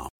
Ramp.com.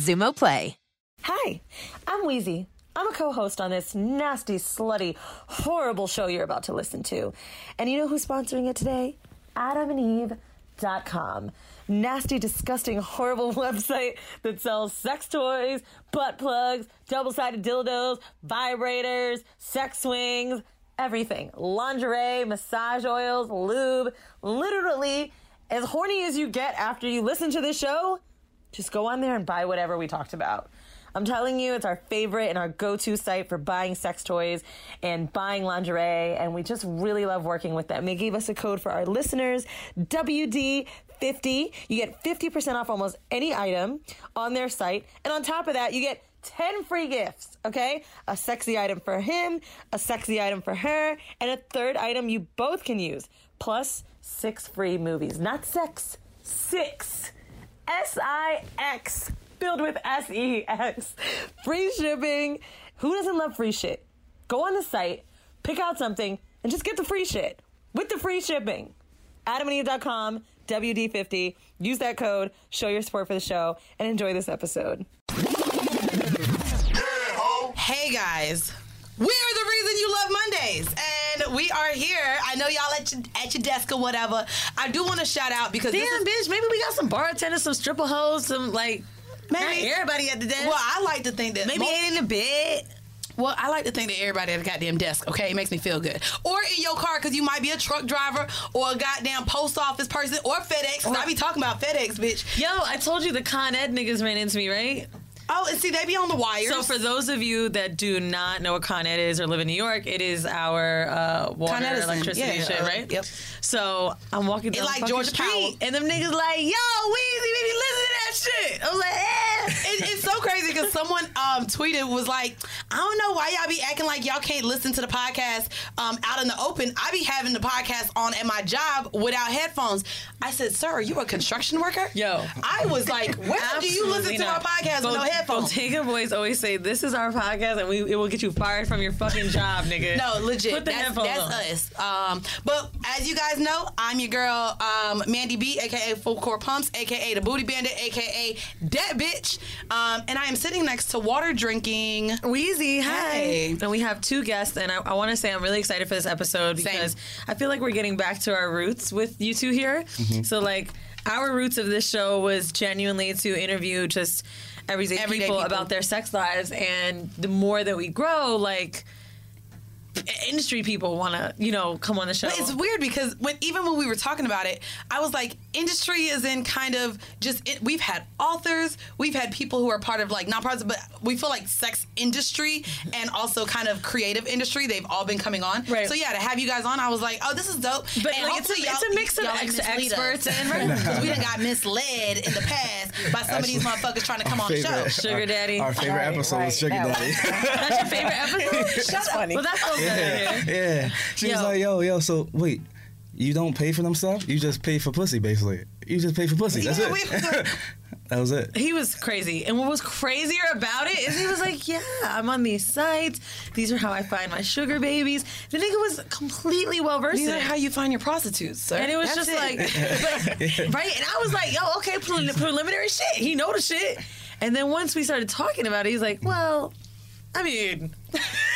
Xumo Play. Hi, I'm Weezy. I'm a co host on this nasty, slutty, horrible show you're about to listen to. And you know who's sponsoring it today? AdamandEve.com. Nasty, disgusting, horrible website that sells sex toys, butt plugs, double sided dildos, vibrators, sex swings, everything. Lingerie, massage oils, lube. Literally, as horny as you get after you listen to this show, just go on there and buy whatever we talked about. I'm telling you, it's our favorite and our go to site for buying sex toys and buying lingerie, and we just really love working with them. They gave us a code for our listeners WD50. You get 50% off almost any item on their site, and on top of that, you get 10 free gifts, okay? A sexy item for him, a sexy item for her, and a third item you both can use, plus six free movies. Not sex, six. S I X, filled with S E X. Free shipping. Who doesn't love free shit? Go on the site, pick out something, and just get the free shit with the free shipping. AdamandEve.com, WD50. Use that code, show your support for the show, and enjoy this episode. Hey guys, we are the reason you love Mondays, and we are here. I know y'all at your, at your desk or whatever. I do want to shout out because Damn, is, bitch, maybe we got some bartenders, some stripper hoes, some like. Maybe- everybody at the desk. well, I like to think that maybe mo- ain't in the bed. Well, I like to think that everybody at a goddamn desk, okay? It makes me feel good. Or in your car, because you might be a truck driver or a goddamn post office person or FedEx. 'cause I be talking about FedEx, bitch. Yo, I told you the Con Ed niggas ran into me, right? Oh, and see, they be on the wires. So for those of you that do not know what Con Ed is or live in New York, it is our uh, water, electricity Yeah, shit, uh, right? yep. So I'm walking down like Georgia street, Power. and them niggas like, yo, Weezy, baby, listen to that shit. I was like, eh. It, it's so crazy because someone um, tweeted was like, I don't know why y'all be acting like y'all can't listen to the podcast um, out in the open. I be having the podcast on at my job without headphones. I said, Sir, are you a construction worker? Yo. I was like, When do you listen to not. our podcast with no Bo- headphones? Bottega boys always say, "This is our podcast, and we it will get you fired from your fucking job, nigga." No, legit. Put the that's headphones that's on. us. Um, but as you guys know, I'm your girl, um, Mandy B, aka Full Core Pumps, aka the Booty Bandit, aka that bitch. Um, and I am sitting next to water drinking. Weezy, hi. Hey. And we have two guests, and I, I want to say I'm really excited for this episode Same. because I feel like we're getting back to our roots with you two here. So, like, our roots of this show was genuinely to interview just everyday, Everyday people, people. about their sex lives, and the more that we grow, like, industry people want to, you know, come on the show. But it's weird because when even when we were talking about it, I was like, industry is in kind of just it, we've had authors, we've had people who are part of like nonprofits, but we feel like sex industry mm-hmm. and also kind of creative industry. They've all been coming on. Right. So yeah, to have you guys on, I was like, oh, this is dope. But, and like, it's a- hopefully it's a mix of y'all ex- mislead experts us. and because we done got misled in the past by some of these motherfuckers trying to come on the show. Sugar Daddy. Our favorite Right, episode right, was Sugar that Daddy. That's your favorite episode? That's funny. Well, that's so good. yeah. She was like, yo, yo, so wait, you don't pay for them stuff? You just pay for pussy, basically. You just pay for pussy. That's Yeah, it. we- That was it. He was crazy. And what was crazier about it is he was like, Yeah, I'm on these sites. These are how I find my sugar babies. The nigga was completely well versed These are how you find your prostitutes, sir. and it was That's just it. like, but- right? And I was like, yo, okay, prelim- preliminary shit. He know the shit. And then once we started talking about it, he's like, well, I mean,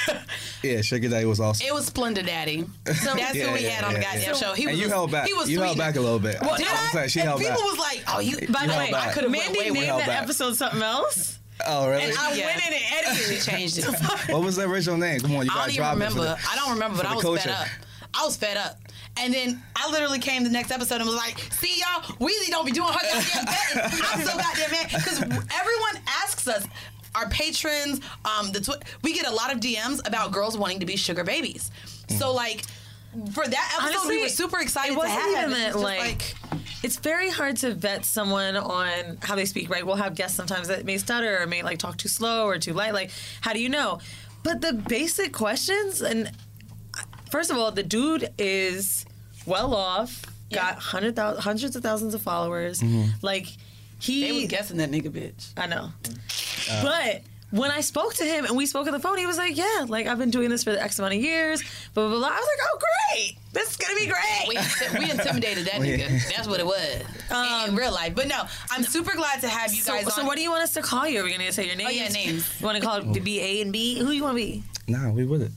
Yeah, Sugar Daddy was awesome. It was Splendid Daddy. That's who we yeah, had on the yeah, goddamn yeah. show. He and was you held back. He was you held back a little bit. Well, did I was I? saying she and held people back. was like, "Oh, you." by the way, back. I could have went Mandy way, way named held that back. episode something else. oh, really? And I Yeah. went in and edited She it. changed it. what was the original name? Come on, you I got don't to even drop remember. it. the- I don't remember, but I the was fed up. I was fed up. And then I literally came the next episode and was like, see y'all, Weezy don't be doing her goddamn thing. I'm so goddamn mad. Because everyone asks us, our patrons, um, the tw- we get a lot of DMs about girls wanting to be sugar babies. Mm. So like for that episode, Honestly, we were super excited it to wasn't have. even It was that, just like, it's very hard to vet someone on how they speak, right? We'll have guests sometimes that may stutter or may like talk too slow or too light. Like, how do you know? But the basic questions, and uh, first of all, the dude is well off, got hundred thousand, hundreds hundreds of thousands of followers. Mm-hmm. Like, he they was guessing that nigga bitch. I know. Uh, but when I spoke to him and we spoke on the phone, he was like, "Yeah, like I've been doing this for the X amount of years." Blah blah blah. I was like, "Oh, great! This is gonna be great." We, we intimidated that nigga. That's what it was in, in um, real life. But no, I'm super glad to have you so, guys. so what do you want us to call you? Are we gonna say your name? Oh, yeah, names. You want to call it B A and B? Who you want to be? Nah, we with it.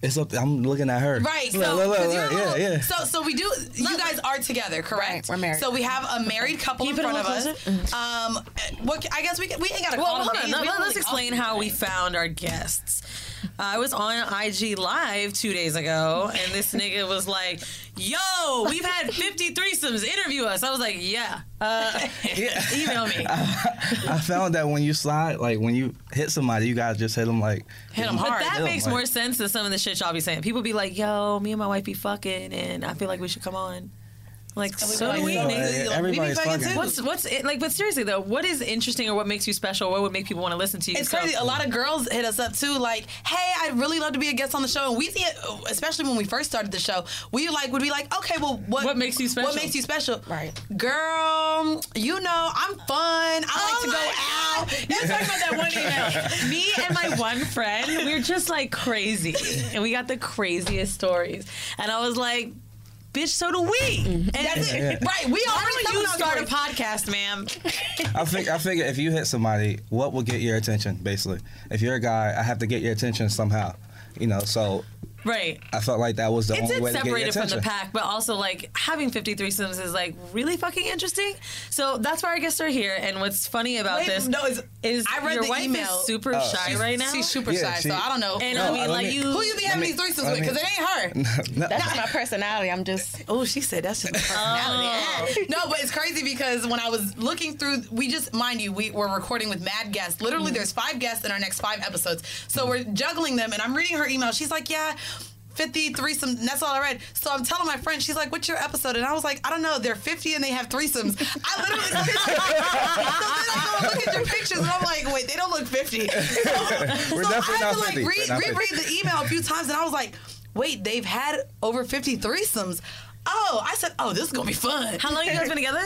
It's up. I'm looking at her. Right. So, Look, look, look, 'cause look, yeah, yeah. So, so we do. You guys are together, correct? Right, we're married. So we have a married couple in front of a us. Um, what? I guess we we ain't got to Well, call hold on. No, let- don't let's explain how we found our guests. Uh, I was on IG Live two days ago, and this nigga was like, "Yo, we've had 50 threesomes. Interview us." I was like, "Yeah, uh, email me." I found that when you slide, like when you hit somebody, you gotta just hit them like hit them hard. that Yeah, makes like- more sense than some of the shit y'all be saying. People be like, "Yo, me and my wife be fucking, and I feel like we should come on." Like, so do we. Yeah, nigga. yeah, everybody's fucking fucking. too. What's what's it like? But seriously though, what is interesting or what makes you special? What would make people want to listen to you? It's So- crazy. A lot of girls hit us up too, like, "Hey, I'd really love to be a guest on the show." And we see it, oh, especially when we first started the show. We like would be like, "Okay, well, what What makes you special? What makes you special?" Right. girl. You know, I'm fun. I like Oh to go oh my out. Let's talk about that one email. Me and my one friend, we were just like crazy, and we got the craziest stories. And I was like, "Bitch, so do we." Mm-hmm. And That's it. Right. We Why already don't you start a podcast, ma'am? I think I figure if you hit somebody, what will get your attention? Basically, if you're a guy, I have to get your attention somehow. You know, so Right. I felt like that was the It's only way to get your separated from the pack, but also like having 50 threesomes is like really fucking interesting. So that's why our guests are here. And what's funny about Wait, this no, is- is I read your the wife email. is super Oh. shy right now. She's super Yeah, shy, she- so I don't know. and No, I mean, let like me- you. who you be having me- these threesomes let with? Because it ain't her. No, That's my personality. I'm just. Oh, she said that's just personality. Oh. no, but it's crazy because when I was looking through, we just mind you, we were recording with mad guests. Literally, mm-hmm. there's five guests in our next five episodes, so we're juggling them. And I'm reading her email. She's like, "Yeah." 50 threesomes, and that's all I read. So I'm telling my friend, she's like, What's your episode? And I was like, I don't know, they're 50 and they have threesomes. I literally so then I go look at your pictures and I'm like, Wait, they don't look 50. So, We're so definitely I had not to like 50. read, reread 50. the email a few times and I was like, Wait, they've had over 50 threesomes. Oh, I said, Oh, this is gonna be fun. How long you guys been together?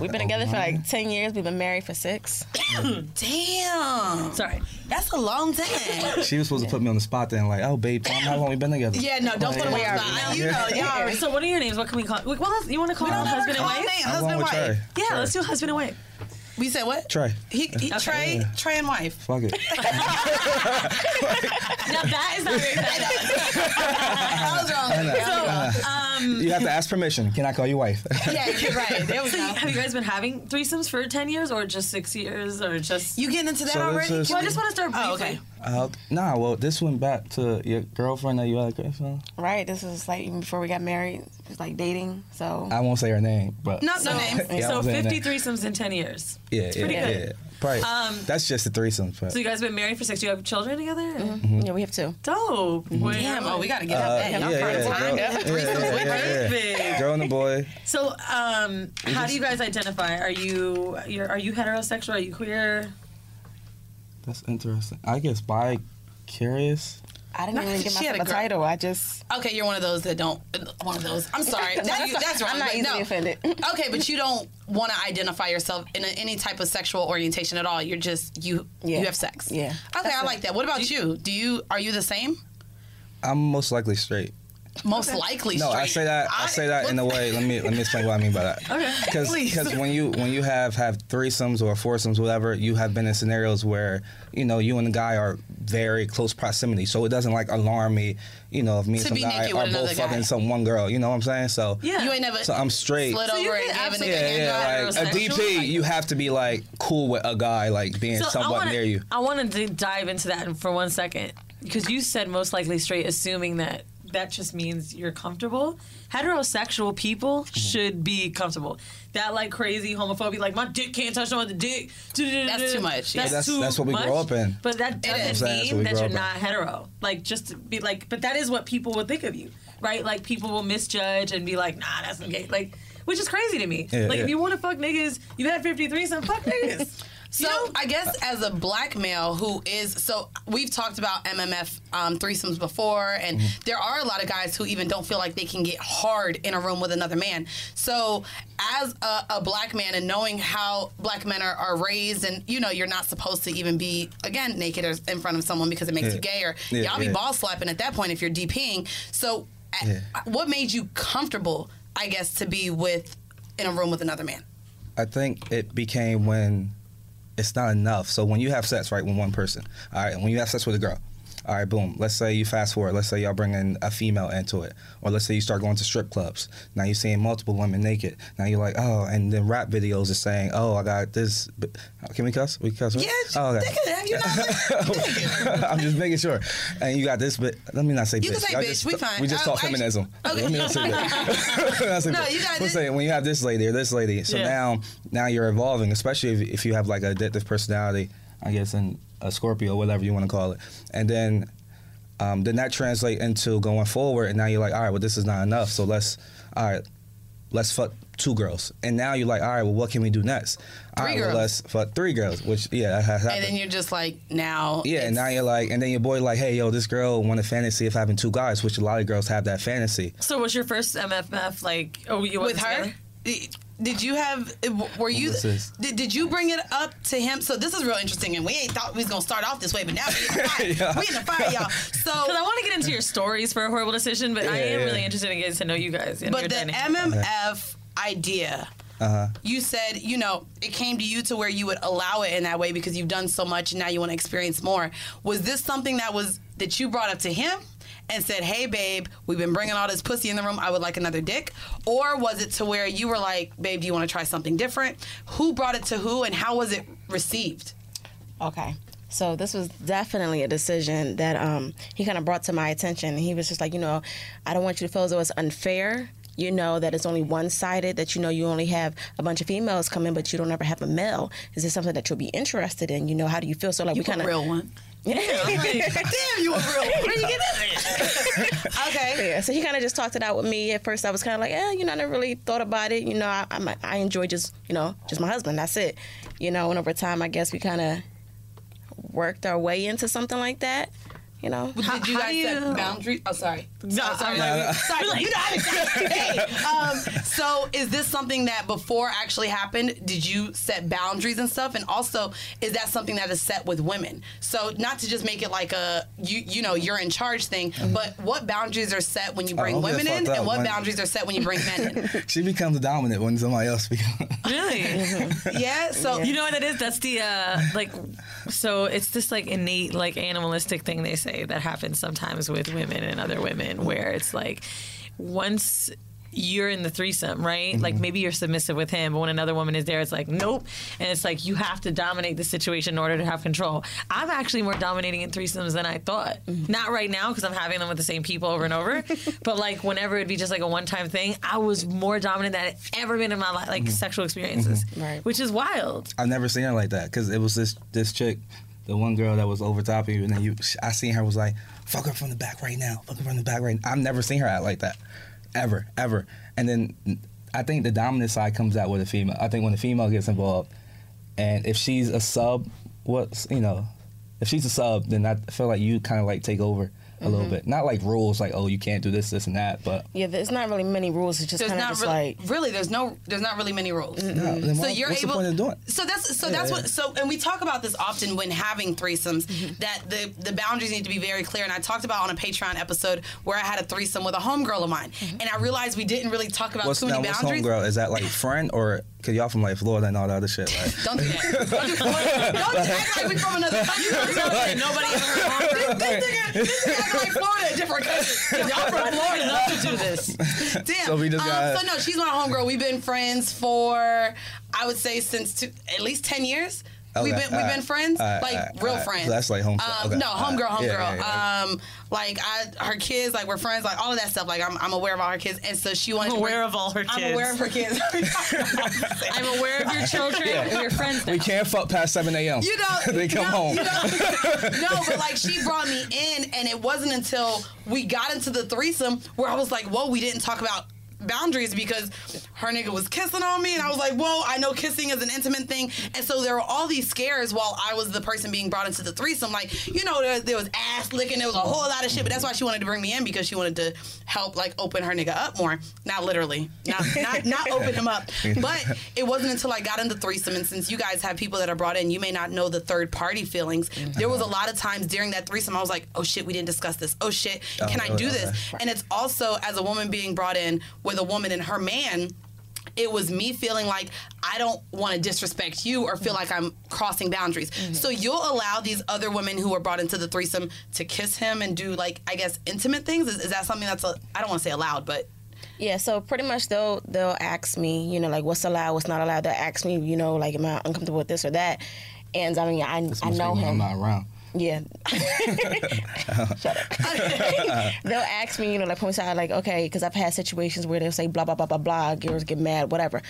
We've been oh, together for like 10 years. We've been married for six. Damn. Sorry. That's a long time. She was supposed to put me on the spot then, like, oh, babe, tell 'em how long we been together. Yeah, no, don't put them on the spot. You know, y'all already. So what are your names? What can we call? Well, let's, you want to call them husband and wife? husband and wife. Yeah, let's do husband and wife. We said what? Trey. He, he Trey, Yeah. Trey and wife. Fuck it. Now that is not very I was wrong. So, um, You have to ask permission. Can I call you wife? yeah, you're right. There we so go. have you guys been having threesomes for ten years, or just six years, or just? You getting into that So already? is- well, I just want to start. Oh, okay. Uh, nah, well, this went back to your girlfriend that you had a girlfriend. Right. This was like even before we got married. It was like dating. So. I won't say her name, but No, no names. Yeah, so won't her fifty name. threesomes in ten years. Yeah, yeah, pretty yeah, good. yeah. Probably. Um, That's just a threesome. But. So you guys have been married for six? Do you have children together? Mm-hmm. Yeah, we have two. Dope. Damn, oh, we got to get Uh, up yeah, yeah, yeah, girl, yeah, yeah, with yeah, her? yeah. Perfect. Girl and a boy. So, um, how do you guys identify? Are you you're, are you heterosexual? Are you queer? That's interesting. I guess bi curious. I didn't No, even give she had myself a a title. I just Okay, you're one of those that don't. One of those. I'm sorry. That- you- that's wrong. I'm not but easily no. offended. Okay, but you don't want to identify yourself in a, any type of sexual orientation at all. You're just you. Yeah. You have sex. Yeah. Okay, That's I it. like that. What about you? Do you are you the same? I'm most likely straight. Most likely. No, I say that I say that in a way. Let me let me explain what I mean by that. Okay, Because please. when you when you have have threesomes or foursomes, whatever, you have been in scenarios where you know you and the guy are very close proximity, so it doesn't like alarm me. You know, if me and To some be guy are both guy. fucking some one girl. You know what I'm saying? So Yeah. You ain't never. so I'm straight. Slid So you over can and gave a Yeah, yeah, like a DP, like- you have to be like cool with a guy like being So somewhat wanna, near you. I wanted to dive into that for one second because you said most likely straight, assuming that that just means you're comfortable. Heterosexual people Mm-hmm. should be comfortable. That like crazy homophobia, like my dick can't touch no other dick. That's too much, yeah. That's- too that's what we grow up in. But that doesn't mean that you're in. not hetero. Like just be like, but that is what people will think of you, right? Like people will misjudge and be like, nah, that's okay. Like, which is crazy to me. Yeah, like yeah. if you want to fuck niggas, you had 53, some fuck niggas. So I guess as a black male who is so we've talked about MMF um, threesomes before, and Mm-hmm. there are a lot of guys who even don't feel like they can get hard in a room with another man. So as a, a black man and knowing how black men are, are raised, and you know you're not supposed to even be again naked or in front of someone because it makes Yeah. you gay, or Yeah, y'all be yeah. ball slapping at that point if you're DPing. So a- Yeah. what made you comfortable? I guess to be with in a room with another man. I think it became when it's not enough. So when you have sex, right, with one person, all right, and when you have sex with a girl, all right, boom. Let's say you fast forward. Let's say y'all bring in a female into it, or let's say you start going to strip clubs. Now you're seeing multiple women naked. Now you're like, oh, and then rap videos are saying, oh, I got this. Can we cuss? We cuss? Right? Yeah, Oh, they can have you not. I'm just making sure. And you got this, but let me not say You bitch. can say Y'all bitch, Just, we fine. We just Uh, talk actually- feminism. Okay. Let me not say bitch. No, you got We'll this. say when you have this lady or this lady. So Yeah. now, now you're evolving, especially if, if you have like a addictive personality, I guess, and a Scorpio, whatever you want to call it, and then. Um, then that translate into going forward, and now you're like, all right, well, this is not enough. So let's, all right, let's fuck two girls, and now you're like, all right, well, what can we do next? All Three right, well, girls. let's fuck three girls, which yeah, that has and then you're just like now. Yeah, and now you're like, and then your boy like, hey, yo, this girl want a fantasy of having two guys, which a lot of girls have that fantasy. So was your first MFF like? Oh, you with her. together? Did you have? Were you? Did, did you bring it up to him? So this is real interesting, and we ain't thought we was gonna start off this way, but now we in the fire. Yeah. We in the fire, y'all. So, Because I want to get into your stories for a horrible decision, but I am yeah. really interested in getting to know you guys. And but the dynamic. MMF idea. Uh-huh. You said, you know, it came to you to where you would allow it in that way because you've done so much and now you want to experience more. Was this something that was that you brought up to him and said, "Hey, babe, we've been bringing all this pussy in the room. I would like another dick," or was it to where you were like, "Babe, do you want to try something different?" Who brought it to who, and how was it received? Okay. So this was definitely a decision that um, he kind of brought to my attention. He was just like, you know, I don't want you to feel as though it's unfair. You know that it's only one sided. That you know you only have a bunch of females come in, but you don't ever have a male. Is this something that you'll be interested in? You know, how do you feel? So like You we kind of real one. Yeah. Damn, you a real. Where you get that? okay. Yeah, so he kind of just talked it out with me. At first, I was kind of like, yeah, you know, I never really thought about it. You know, I, I'm, I enjoy just, you know, just my husband. That's it. You know, and over time, I guess we kind of worked our way into something like that. You know, Did you guys do set boundaries? Oh, sorry. No, sorry. sorry. sorry. You know how to hey, um, So, is this something that before actually happened, did you set boundaries and stuff? And also, is that something that is set with women? So, not to just make it like a you you know you're in charge thing, but what boundaries are set when you bring don't women in, and what When- boundaries are set when you bring men in? She becomes dominant when somebody else becomes. Really? Yeah. So You know what that is? That's the uh like so it's this like innate like animalistic thing they say that happens sometimes with women and other women where it's like once you're in the threesome, right? Like mm-hmm. maybe you're submissive with him, but when another woman is there, it's like nope, and it's like you have to dominate the situation in order to have control. I'm actually more dominating in threesomes than I thought. Mm-hmm. Not right now because I'm having them with the same people over and over, but like whenever it'd be just like a one-time thing, I was more dominant than I'd ever been in my life, like mm-hmm. sexual experiences, Right. which is wild. I've never seen it like that because it was this this chick, the one girl that was over top of you, and then you, I seen her was like, fuck her from the back right now, fuck her from the back right. now. I've never seen her act like that, ever, ever. And then I think the dominant side comes out with a female. I think when the female gets involved, and if she's a sub, what's you know, if she's a sub, then I feel like you kind of like take over a little bit. Not like rules, like oh you can't do this, this, and that, but Yeah, there's not really many rules. It's just There's kind of not just really, like really. There's no. There's not really many rules. no, then So why- you're what's able. the point of doing? it? So that's so Yeah, that's yeah. what so and we talk about this often when having threesomes Mm-hmm. that the the boundaries need to be very clear. And I talked about on a Patreon episode where I had a threesome with a homegirl of mine, Mm-hmm. and I realized we didn't really talk about What's too now many what's boundaries. homegirl? Is that like friend or cause y'all from like Florida and all the other shit? Like Don't do that. Don't, do, don't act like we from another country. Nobody ever heard of This nigga, this nigga act like Florida, a different country. Y'all from Florida. enough to do this. Damn. So we just um, got- so no, she's my homegirl. We've been friends for I would say since two, at least ten years. We've Okay, been we've alright. been friends, Alright, like alright, real alright. friends. So that's like home- Um, okay, no, homegirl, alright. homegirl. Yeah, yeah, yeah. Um, like I, her kids, like we're friends, like all of that stuff. Like I'm, I'm aware of all her kids, and so she wanted I'm to bring- aware of all her kids. I'm aware of her kids. I'm aware of your children and your friends. we can't fuck past seven a.m. You know, they come no, home. You know, no, but like she brought me in, and it wasn't until we got into the threesome where I was like, "Whoa, we didn't talk about." Boundaries because her nigga was kissing on me, and I was like, "Whoa, I know kissing is an intimate thing." And so there were all these scares while I was the person being brought into the threesome. Like, you know, there, there was ass licking, there was a whole lot of shit, but that's why she wanted to bring me in because she wanted to help like open her nigga up more. Not literally, not not, not open him up, but it wasn't until I got into the threesome, and since you guys have people that are brought in, you may not know the third party feelings. There was a lot of times during that threesome, I was like, "Oh shit, we didn't discuss this. Oh shit, Oh, can I really? do oh, this?" Oh. And it's also as a woman being brought in with a woman and her man. It was me feeling like I don't want to disrespect you or feel like I'm crossing boundaries. Mm-hmm. So you'll allow these other women who are brought into the threesome to kiss him and do like I guess intimate things. Is, is that something that's a, I don't want to say allowed, but Yeah, so pretty much they'll they'll ask me, you know, like what's allowed, what's not allowed. They'll ask me, you know, like am I uncomfortable with this or that? And I mean, I This I must know be when I'm him. not around. Yeah. Shut up. they'll ask me, you know, like point out, like okay, because I've had situations where they'll say blah blah blah blah blah, girls get mad, whatever.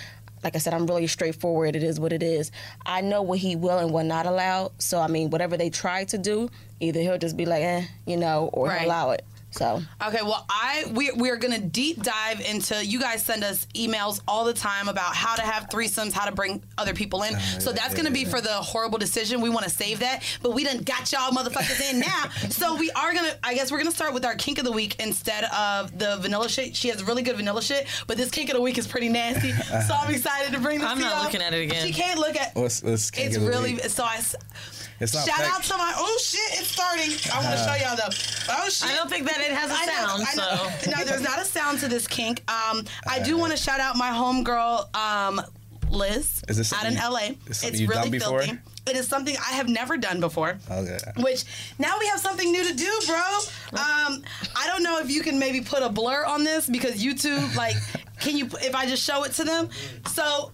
Like I said, I'm really straightforward. It is what it is. I know what he will and will not allow. So I mean, whatever they try to do, either he'll just be like, eh, you know, or Right. he'll allow it. So Okay, well, I we we're gonna deep dive into. You guys send us emails all the time about how to have threesomes, how to bring other people in. so that's gonna be for the horrible decision. We want to save that, but we done got y'all motherfuckers in now. so we are gonna. I guess we're gonna start with our kink of the week instead of the vanilla shit. She has really good vanilla shit, but this kink of the week is pretty nasty. so I'm excited to bring this. I'm to not y'all. looking at it again. She can't look at. Let's let's It's really so. I. s- It's not Shout fake. out to my oh shit! It's starting. I want to show y'all though. Oh shit! I don't think that it has a I know, sound, I know. so. No, there's not a sound to this kink. Um, I do want to shout out my homegirl, um, Liz, Is this out in something LA. you- is It's you've really done before? filthy. It is something I have never done before. Okay. Which now we have something new to do, bro. Um, I don't know if you can maybe put a blur on this because YouTube, like, can you if I just show it to them? So,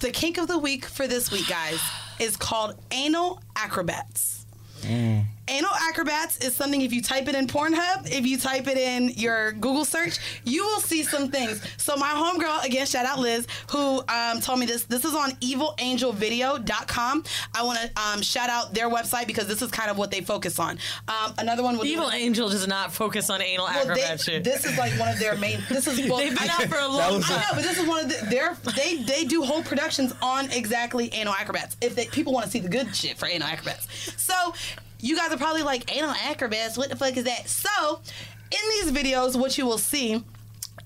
the kink of the week for this week, guys, is called anal acrobats. Mm. Anal acrobats is something if you type it in Pornhub, if you type it in your Google search, you will see some things. So my homegirl, again, shout out Liz, who um, told me this. This is on evilangelvideo.com. I want to um, shout out their website because this is kind of what they focus on. Um, another one would Evil Angel does not focus on anal well, acrobat they, shit. this is like one of their main. This is well, They've been out for a long time. I know, but this is one of the, their they they do whole productions on exactly anal acrobats. If they people want to see the good shit for anal acrobats, so you guys are probably like anal acrobats. What the fuck is that? So in these videos, what you will see.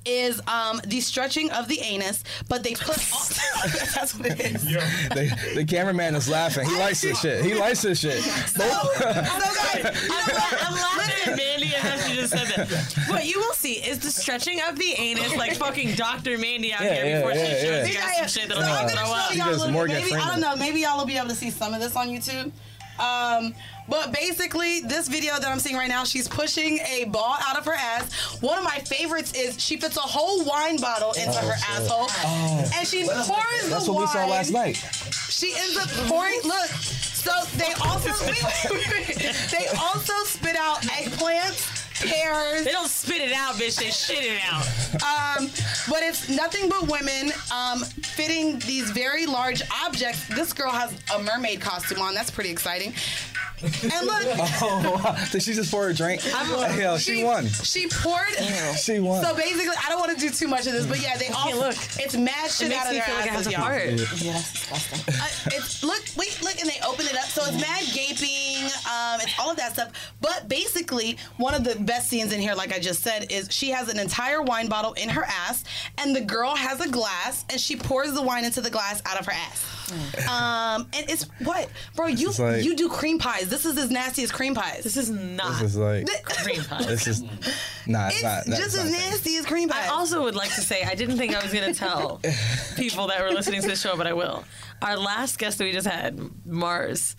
Is um, the stretching of the anus, but they put all, that's what it is. the, the cameraman is laughing. He likes this shit. He likes this shit. So, so guys, you know what? I'm laughing at Mandy as she just said that. What you will see is the stretching of the anus, like fucking Dr. Mandy out Yeah, here yeah, before yeah, she shows yeah. you guys some shit that'll So I'm gonna throw show up. She y'all a little bit. Maybe, I don't know. Maybe y'all will be able to see some of this on YouTube. Um, but basically, this video that I'm seeing right now, she's pushing a ball out of her ass. One of my favorites is she fits a whole wine bottle into her asshole, and she pours Oh, That's the what we saw last night. She ends up pouring. Look, so they also they also spit out eggplants, pears. They don't spit it out, bitch. They shit it out. Um, but it's nothing but women um, fitting these very large objects. This girl has a mermaid costume on. That's pretty exciting. And look, Oh, wow. Did she just pour a drink? Hell, she won. She poured. She won. So basically, I don't want to do too much of this, but yeah, they all look. It's mad shit It out of their feel like I have asses, to y'all. yeah, that's disgusting. Uh, it's look, wait, look, and they open it up, so it's mad gaping. Um, it's all of that stuff. But basically, basically, one of the best scenes in here, like I just said, is she has an entire wine bottle in her ass, and the girl has a glass, and she pours the wine into the glass out of her ass. Um, and it's what, bro? You like- you do cream pies. This is as nasty as cream pies. This is not This is like cream pies. this is nah. It's, It's not. That's just not as the same. nasty as cream pies. I also would like to say I didn't think I was going to tell people that were listening to the show, but I will. Our last guest that we just had, Mars.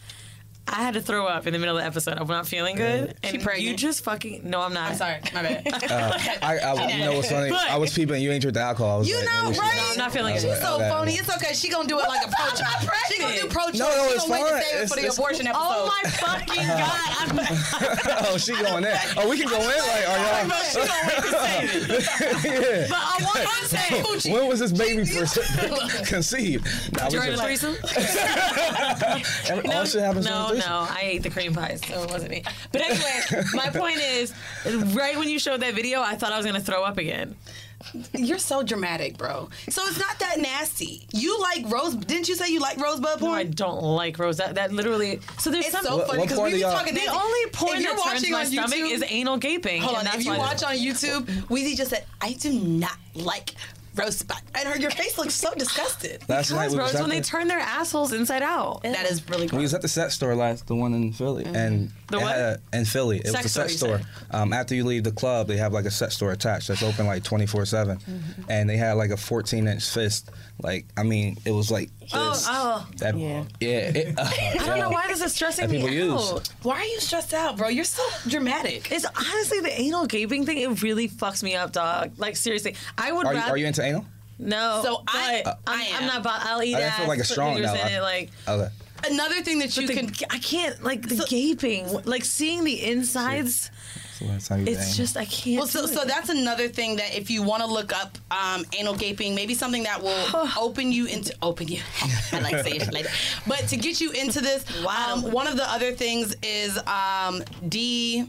I had to throw up in the middle of the episode. I'm not feeling good, She and you pregnant? just fucking no, I'm not. I'm sorry, my bad. Uh, I, I, you know what's funny? But- I was peeping. You ain't drink the alcohol. I was You like, know, oh, maybe she- right? I'm not feeling I good. She's so okay. phony. It's okay. She gonna do it like a pro choice. She gonna do pro choice. No, no, she it's gonna wait fine. to save it for the It's- it's abortion oh episode. Oh my fucking god! I'm, oh, she going in. Oh, we can go in. Like, are y'all? she gonna wait to save it. yeah. But I want to say, When was this baby first conceived? Nah, we during a just- threesome. every- all shit happens No, during the threesome. No, I ate the cream pies, so it wasn't me. But anyway, my point is, right when you showed that video, I thought I was gonna throw up again. You're so dramatic, bro. So it's not that nasty. You like rose? Didn't you say you like rosebud No, porn? I don't like rose. That, that literally. So there's It's some. so funny because we of be y'all- talking. the only if porn you're that turns watching my on stomach YouTube- is anal gaping. Hold and on. If you watch on YouTube, Weezy just said, "I do not like rosebud," and her your face looks so disgusted. Last night Because, we bro, was it's when they turn their assholes inside out. That is really cool. We was at the set store last, the one in Philly, and The it what? had in Philly. It Sex was a set store, store. Um, after you leave the club, they have like a set store attached that's open like twenty four seven, Mm-hmm. and they had like a fourteen inch fist. Like I mean, it was like this. Oh, oh. That, yeah, it, uh, I don't know why this is stressing me people use. out. Why are you stressed out, bro? You're so dramatic. It's honestly the anal gaping thing. It really fucks me up, dog. Like seriously, I would Are you, rather. are you into anal? no. So I- but I I'm, am. I'm not. About, I'll eat I ass. feel like a put strong fingers no. in I- it, like. Okay. Another thing that you the, can. I can't like the gaping, like seeing the insides. So last time you It's anal. just I can't. Well, so, do so it. that's another thing that if you want to look up um, anal gaping, maybe something that will open you into open you. I like saying it like that. But to get you into this, Wow. um, one of the other things is um, D.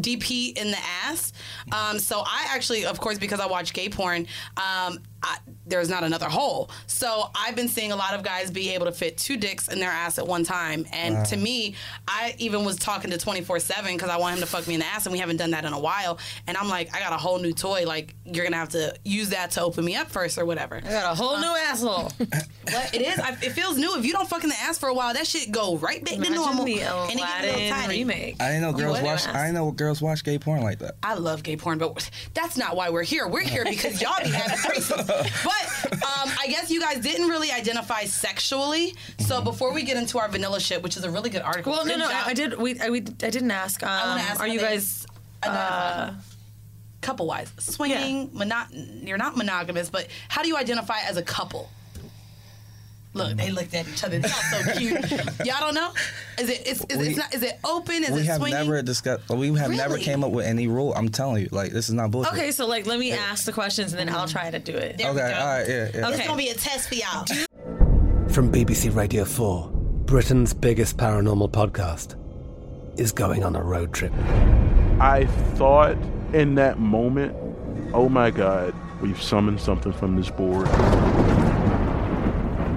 DP in the ass. Um, so I actually, of course, because I watch gay porn, um, I, there's not another hole. So I've been seeing a lot of guys be able to fit two dicks in their ass at one time. And to me, I even was talking to 24 7 because I want him to fuck me in the ass, and we haven't done that in a while. And I'm like, I got a whole new toy. Like, you're going to have to use that to open me up first or whatever. I got a whole new uh, asshole. But it is, I, it feels new. If you don't fuck in the ass for a while, that shit go right back to normal. the and it get a little Aladdin tiny. remake. I didn't know girls What? watch. I didn't know girls watch gay porn like that. I love gay porn, but that's not why we're here. We're here because y'all be having threesomes. But um, I guess you guys didn't really identify sexually. So before we get into our vanilla shit, which is a really good article. Well, no, no. I, I did. We, I, we, I didn't ask. Um, wanna ask are you guys? Uh, couple wise, swinging, mono- you're not monogamous, but how do you identify as a couple? Look, they looked at each other. Y'all so cute. Y'all don't know? Is it? Is, is, We- it's not, is it open? Is we it have swinging? never discussed. We have never came up with any rule. I'm telling you, like this is not bullshit. okay, so like, let me ask the questions and then I'll try to do it. There Okay. All right. Yeah. yeah. Okay. It's gonna be a test for y'all. From BBC Radio 4, Britain's biggest paranormal podcast is going on a road trip. I thought in that moment, oh my God, we've summoned something from this board.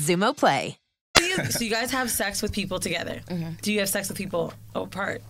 Xumo Play. you, so you guys have sex with people together. Do you have sex with people apart?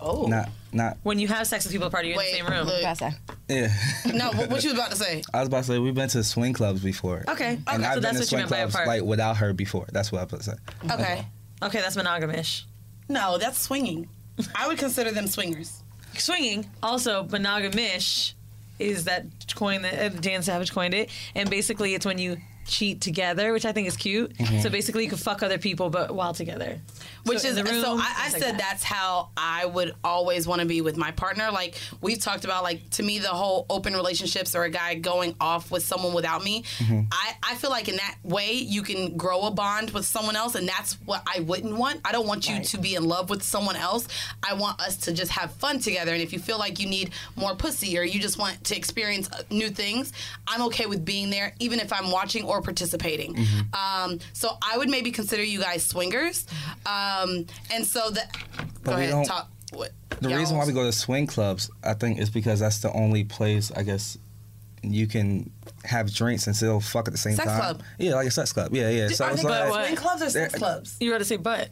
Oh. Not, not. When you have sex with people apart, are you Wait, in the same room? look. Yeah. No, what, what you was about to say? I was about to say we've been to swing clubs before. Okay. And Okay, I've so been to swing clubs like without her before. That's what I was about to say. Okay. Okay, that's monogamish. No, that's swinging. I would consider them swingers. Swinging. Also, monogamish is that coin that uh, Dan Savage coined it, and basically it's when you cheat together, which I think is cute. Mhm. So basically, you can fuck other people, but while together. Which So is room, so. I, I things like said that. that's how I would always want to be with my partner. Like we've talked about, like to me, the whole open relationships or a guy going off with someone without me. I, I feel like in that way you can grow a bond with someone else, and that's what I wouldn't want. I don't want you to be in love with someone else. I want us to just have fun together. And if you feel like you need more pussy or you just want to experience uh, new things, I'm okay with being there, even if I'm watching or participating. Um, so I would maybe consider you guys swingers. Um, and so that. But go we ahead. don't- Talk. What? The y'all- reason why we go to swing clubs, I think, is because that's the only place I guess you can have drinks and still fuck at the same Sex time. club. Yeah, like a sex club. Yeah, yeah. So Are it's they like swing clubs or sex clubs? You gotta say but.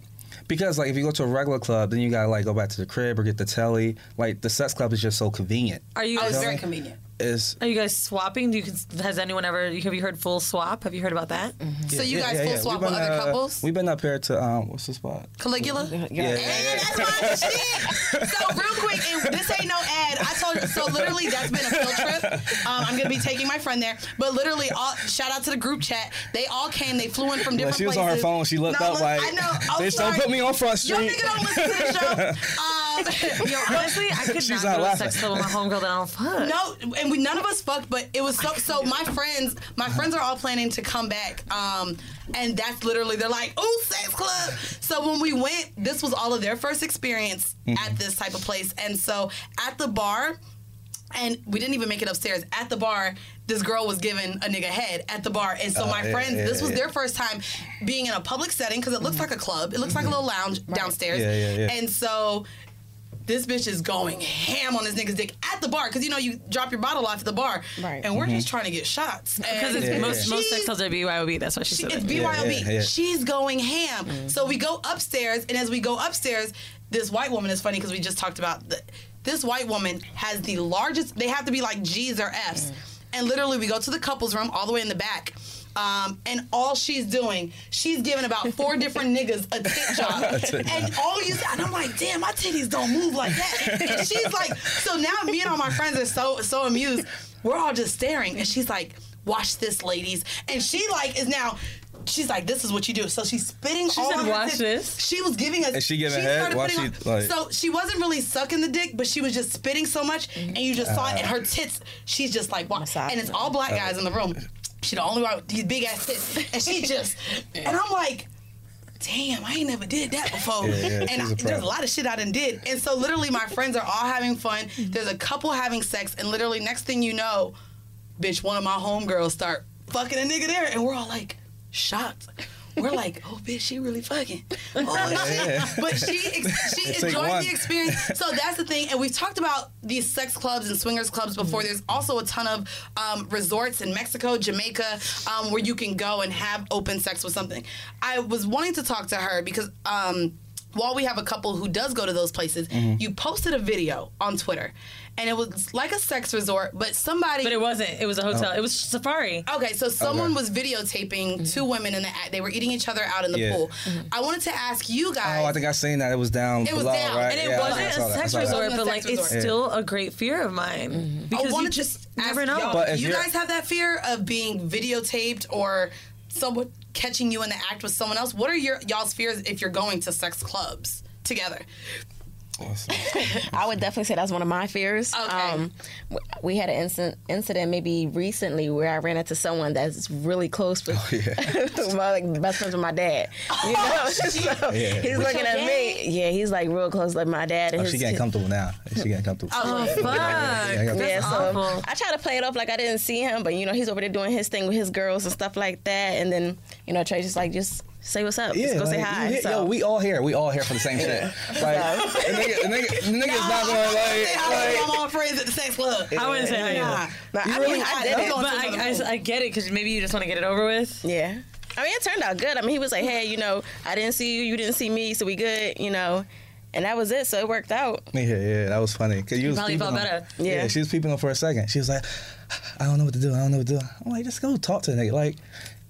because like if you go to a regular club, then you gotta like go back to the crib or get the telly. Like the sex club is just so convenient. Are you Oh, it's very convenient. Is Are you guys swapping? Do you cons- has anyone ever? Have you heard full swap? Have you heard about that? So you guys full swap We've with been, other uh, couples? We've been up here to um, what's the spot? Caligula? Yeah, yeah, yeah. So real quick, and this ain't no ad. I told you. So literally, that's been a field trip. Um, I'm gonna be taking my friend there. But literally, all shout out to the group chat. They all came. They flew in from When different she was places. on her phone, she looked No, up look, like, I know. I'm "Bitch, don't put me on Front Y'all Street." nigga don't listen to the show. Um, Yo, honestly, I could She's not not go to a sex club with my homegirl that I don't fuck. No, and we none of us fucked, but it was so. So my friends, my friends are all planning to come back, um, and that's literally they're like, "Oh, sex club." So when we went, this was all of their first experience mm-hmm. at this type of place, and so at the bar. And we didn't even make it upstairs. At the bar, this girl was giving a nigga head at the bar. And so Oh, my yeah, friends, yeah, this was yeah. their first time being in a public setting because it looks mm-hmm. like a club. It looks like a mm-hmm. little lounge downstairs. Yeah, yeah. And so this bitch is going ham on this nigga's dick at the bar because you know you drop your bottle off at the bar, right? And we're Mm-hmm. just trying to get shots Because it's Yeah, most yeah. most sex She's- are BYOB. That's why she, she, said it's. BYOB. Yeah, yeah. She's going ham. So we go upstairs, and as we go upstairs, this white woman is funny because we just talked about the, this white woman has the largest. They have to be like G's or F's, and literally we go to the couples room all the way in the back. Um, and all she's doing, she's giving about four different niggas a tit job. and all you, and I'm like, damn, my titties don't move like that. And she's like, so now me and all my friends are so so amused. We're all just staring, and she's like, watch this, ladies. And she like is now. She's like, this is what you do. So she's spitting She all said, on "Watch this." She was giving us. Is she giving head started while putting she, on- like- so she wasn't really sucking the dick, but she was just spitting so much, mm-hmm. and you just saw it. And her tits, she's just like, wow. And it's all black guys in the room. She the only one with these big ass tits, and she just, and I'm like. Damn, I ain't never did that before. Yeah, yeah, and I, a there's a lot of shit I done did. And so literally my friends are all having fun. Mm-hmm. There's a couple having sex, and literally next thing you know, bitch, one of my homegirls start fucking a nigga there, and we're all like shocked. We're like, oh, bitch, she really fucking. Oh, shit. Yeah. But she she Take enjoyed one. the experience. So that's the thing. And we've talked about these sex clubs and swingers clubs before. There's also a ton of um, resorts in Mexico, Jamaica, um, where you can go and have open sex with something. I was wanting to talk to her because. Um, while we have a couple who does go to those places, Mm-hmm. you posted a video on Twitter, and it was like a sex resort, but somebody. But it wasn't. It was a Oh. hotel. It was Safari. Okay, so someone Okay. was videotaping mm-hmm. two women in the act. They were eating each other out in the Yeah. pool. Mm-hmm. I wanted to ask you guys. Oh, I think I seen that. It was down It was below, down. right? And it Yeah, wasn't saw a that, I sex saw that. resort, but like sex it's resort. still a great fear of mine mm-hmm. because I you wanted just to ask never know. y'all, But you guys have that fear of being videotaped or someone catching you in the act with someone else? What are your y'all's fears if you're going to sex clubs together? I would definitely say that's one of my fears. Okay. Um, we had an incident, incident maybe recently where I ran into someone that's really close with my like best friends with my dad. You know, so Yeah. he's With looking your at me. Yeah, he's like real close like my dad. And Oh, his, she getting comfortable now. She getting comfortable. Oh fuck! I got yeah, so awful. I try to play it off like I didn't see him, but you know he's over there doing his thing with his girls and stuff like that. And then you know Trey just like just say what's up, just go say hi. hit- so. Yo, we all here. We all here for the same shit. Like, the nigga, the nigga, the nigga's not gonna like. Say hi like to all friends at the sex club. I wouldn't say Nah. hi. But You I really mean, I did I'm it. But I. I, I get it because maybe you just want to get it over with. Yeah. I mean, it turned out good. I mean, he was like, "Hey, you know, I didn't see you, you didn't see me, so we good," you know, and that was it. So it worked out. Yeah, yeah, that was funny. Cause you was probably felt on- better. Yeah. Yeah. she was peeping on for a second. She was like, I don't know what to do. I don't know what to do. I'm like, just go talk to the nigga. Like,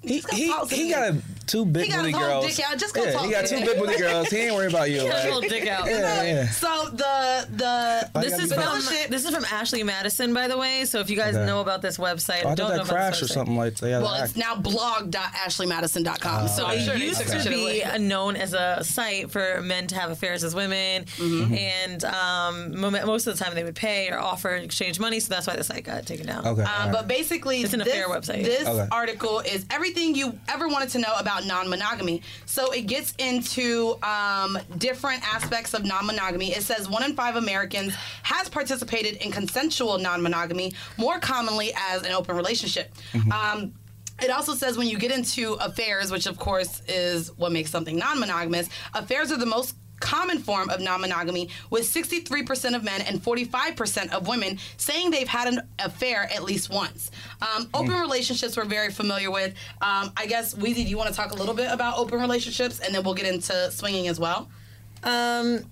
he he, talk he got a, two big He got booty his whole girls. dick out. Just go yeah, talk he got to two the big booty girls. He ain't worried about you. He his like- little dick out. Yeah, yeah. So the the Why This is gotta from be fellowship- this is from Ashley Madison, by the way. So if you guys Okay. know about this website, Oh, I don't thought know that about crashed or something like that. well, it's now blog.ashleymadison.com. so So it it used used to be known as a site for men to have affairs as women, Mm-hmm. and um, most of the time they would pay or offer and exchange money. So that's why the site got taken down. Okay. Um, but basically, It's an this, affair website. This article is everything you ever wanted to know about non-monogamy. So it gets into um, different aspects of non-monogamy. It says one in five Americans has participated in consensual non-monogamy, more commonly as an open relationship. Um, it also says when you get into affairs, which of course is what makes something non-monogamous, affairs are the most common form of non-monogamy with 63% of men and 45% of women saying they've had an affair at least once. Um, open relationships we're very familiar with. Um, i guess Weezy, do you want to talk a little bit about open relationships and then we'll get into swinging as well? Um,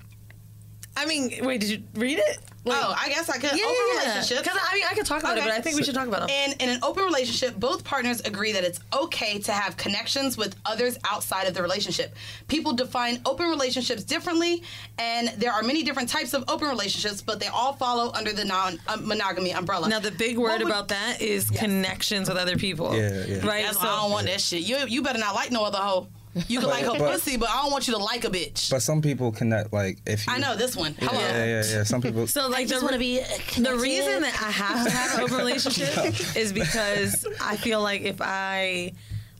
I mean, wait, did you read it? Oh i guess i could Yeah, open yeah, yeah. relationships 'Cause I mean, I could talk about it, but I think we should talk about them. And in an open relationship, both partners agree that it's okay to have connections with others outside of the relationship. People define open relationships differently, and there are many different types of open relationships, but they all follow under the non-monogamy uh, umbrella. Now the big word would- about that is connections with other people. Yeah, yeah. Right. That's why I don't want that shit. You you better not like no other hoe. You can But- like her but- pussy, but I don't want you to like a bitch. But some people connect like if you. I know this one. Hello. Yeah, yeah, yeah. Some people. So like just the, wanna be the reason that I have to have an open relationship is because I feel like if I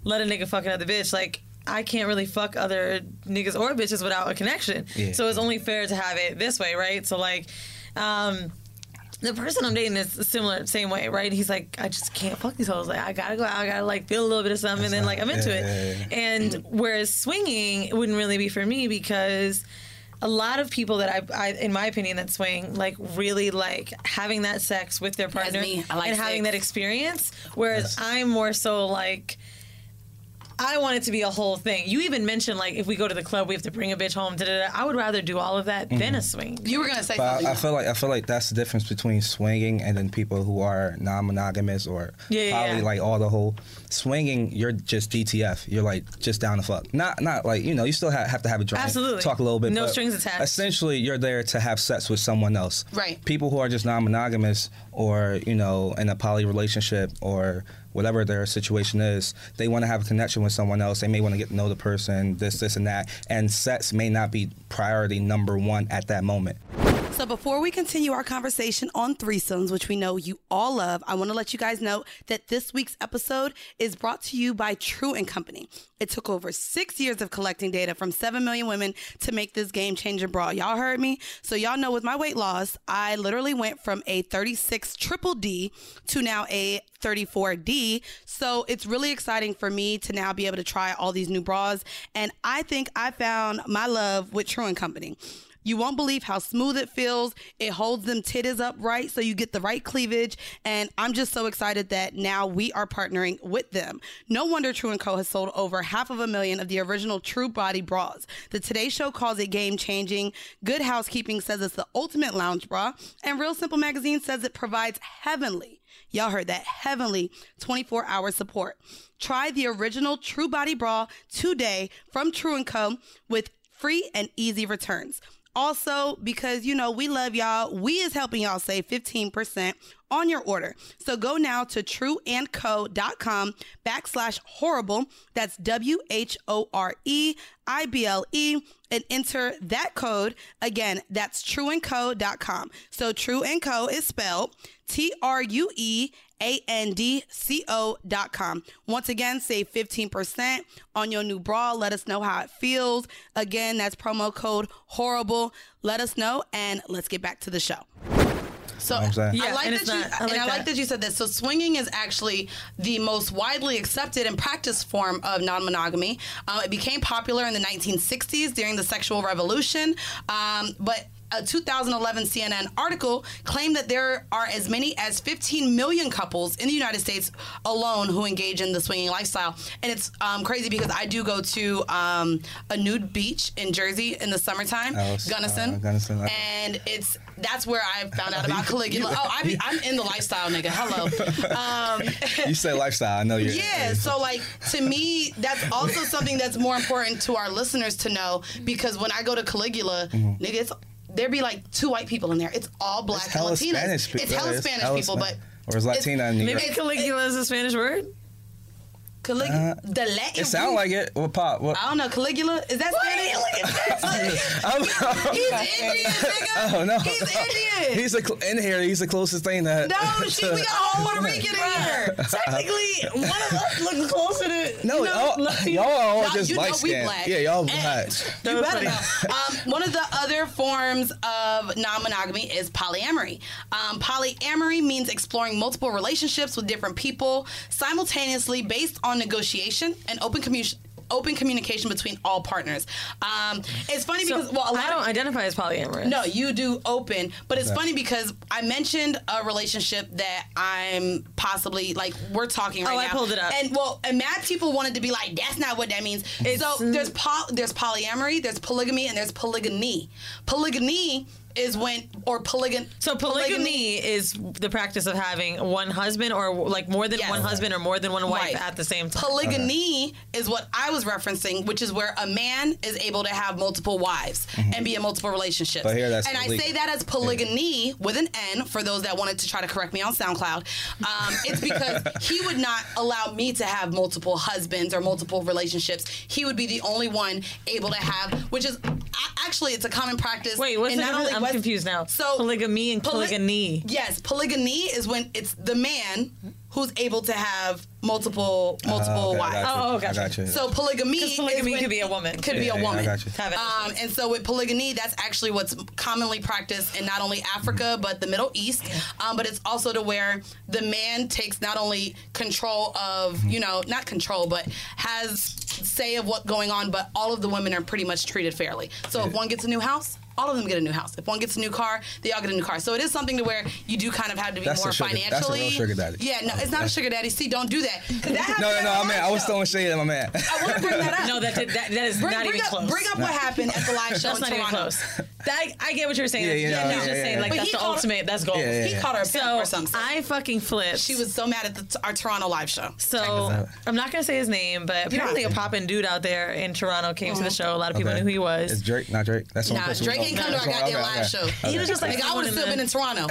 let a nigga fuck another bitch, like I can't really fuck other niggas or bitches without a connection. Yeah. So it's only fair to have it this way, right? So like, um, the person I'm dating is similar, same way, right? He's like, I just can't fuck these hoes. Like, I gotta go out, I gotta like feel a little bit of something, and then like I'm into Yeah, it. yeah, yeah. And whereas swinging it wouldn't really be for me because a lot of people that I, I, in my opinion, that swing like really like having that sex with their partner me. I like and having that experience. Whereas I'm more so like. I want it to be a whole thing. You even mentioned like if we go to the club, we have to bring a bitch home. Da, da, da. I would rather do all of that than mm-hmm. a swing. You were gonna say But something. I, I feel like I feel like that's the difference between swinging and then people who are non-monogamous or Yeah, yeah, probably yeah. like all the whole swinging. You're just GTF. You're like just down the fuck. Not not like you know you still have, have to have a drink, Absolutely. talk a little bit. No but strings attached. Essentially, you're there to have sex with someone else. Right. People who are just non-monogamous or you know in a poly relationship or whatever their situation is, they want to have a connection with someone else. They may want to get to know the person, this, this, and that. And sex may not be priority number one at that moment. So before we continue our conversation on threesomes, which we know you all love, I want to let you guys know that this week's episode is brought to you by True and Company. It took over six years of collecting data from 7 million women to make this game changer bra. Y'all heard me? So y'all know with my weight loss, I literally went from a 36 triple D to now a 34D. So it's really exciting for me to now be able to try all these new bras. And I think I found my love with True and Company. You won't believe how smooth it feels. It holds them titties up right so you get the right cleavage. And I'm just so excited that now we are partnering with them. No wonder True & Co. has sold over half of a million of the original True Body bras. The Today Show calls it game changing. Good Housekeeping says it's the ultimate lounge bra. And Real Simple Magazine says it provides heavenly Y'all heard that heavenly 24 hour support. Try the original True Body Bra today from True & Co. with free and easy returns. Also, because you know we love y'all, we is helping y'all save 15% on your order. So go now to trueandco.com backslash horrible. That's W H O R E I B L E and enter that code. Again, that's trueandco.com. So True and Co is spelled T R U E A N D C O dot com. Once again, save 15% on your new bra. Let us know how it feels. Again, that's promo code horrible. Let us know and let's get back to the show. So Know what I'm? I Yeah, like and that you not- I and like I like that. that you said this. So swinging is actually the most widely accepted and practiced form of non-monogamy. Uh, it became popular in the 1960s during the sexual revolution, um, but a 2011 CNN article claimed that there are as many as 15 million couples in the United States alone who engage in the swinging lifestyle. And it's um, crazy because I do go to um, a nude beach in Jersey in the summertime, Oh, Gunnison, uh, Gunnison, okay. and it's that's where I found out about Caligula. Oh, I be, I'm in the lifestyle, nigga. Hello. Um, you say lifestyle. I know you're. yeah, so like to me, that's also something that's more important to our listeners to know because when I go to Caligula, Mm-hmm. nigga, it's there be like two white people in there. It's all black It's and Latinas. Spanish people. It's hella Spanish hella people, Spanish. but Or is Latina in New Maybe York? Caligula is a Spanish word. Caligula, the Latin. Uh, It sound like it. What pop? What? I don't know. Caligula is that Spanish? He's Indian, nigga. Oh no. He's Indian. He's a cl- in here. He's the closest thing that. No, shit, we got a whole Puerto Rican in here. Technically, one of us looks closer to. No, you know, y'all, y'all are all Y'all- just you light skinned. Yeah, y'all And- black. You better know. Um, one of the other forms of non-monogamy is polyamory. Um, polyamory means exploring multiple relationships with different people simultaneously, based on negotiation and open communication. Open communication between all partners. Um, it's funny So, because well, a lot I don't of, identify as polyamorous. no, you do open, but it's Okay. funny because I mentioned a relationship that I'm possibly like we're talking right Oh, now. I pulled it up. and well, and mad people wanted to be like, that's not what that means. It's- so there's poly, there's polyamory, there's polygamy, and there's polygamy. Polygamy is when or polygon. So polygamy is the practice of having one husband or like more than Yes. one husband or more than one wife Right. at the same time. Polygamy is what I was referencing, which is where a man is able to have multiple wives and be in multiple relationships. But here that's and I say that as polygamy with an N for those that wanted to try to correct me on SoundCloud. Um, it's because he would not allow me to have multiple husbands or multiple relationships. He would be the only one able to have, which is actually it's a common practice. Wait, what's in the not difference? only I'm West- confused now. So polygamy and poly- polygamy. Yes, polygamy is when it's the man who's able to have multiple multiple okay, I wives. got you. Oh, I gotcha. got you. So polygamy, 'Cause polygamy is when- could be a woman. Could be a yeah, I woman. got you. Have it. Um, and so with polygamy, that's actually what's commonly practiced in not only Africa but the Middle East. Um, but it's also to where the man takes not only control of you know not control but has say of what's going on, but all of the women are pretty much treated fairly. So if one gets a new house. All of them get a new house. If one gets a new car, they all get a new car. So it is something to where you do kind of have to be That's a more sugar- that's a financially. real sugar daddy. Yeah, no, it's not a sugar daddy. See, don't do that. 'Cause that happened No, no, at no, our I mean, I was show. throwing shade at my man. I want to bring that up. No, that did, that, that is Bring, not bring even up, close. Bring up what happened at the live show That's in not even close. That, I get what you're saying. Yeah, you know, he's yeah, just yeah, saying yeah. like But that's the called- ultimate. That's gold. Yeah, yeah, He called her a pimp So or something. I fucking flipped. She was so mad at the t- our Toronto live show. So I'm not gonna say his name, but apparently a popping dude out there in Toronto came to the uh-huh. show. A lot of people Okay. knew who he was. It's Drake, not Drake. That's Nah, Drake ain't come to our goddamn live show. He was just like Nigga, I would have still the- been in Toronto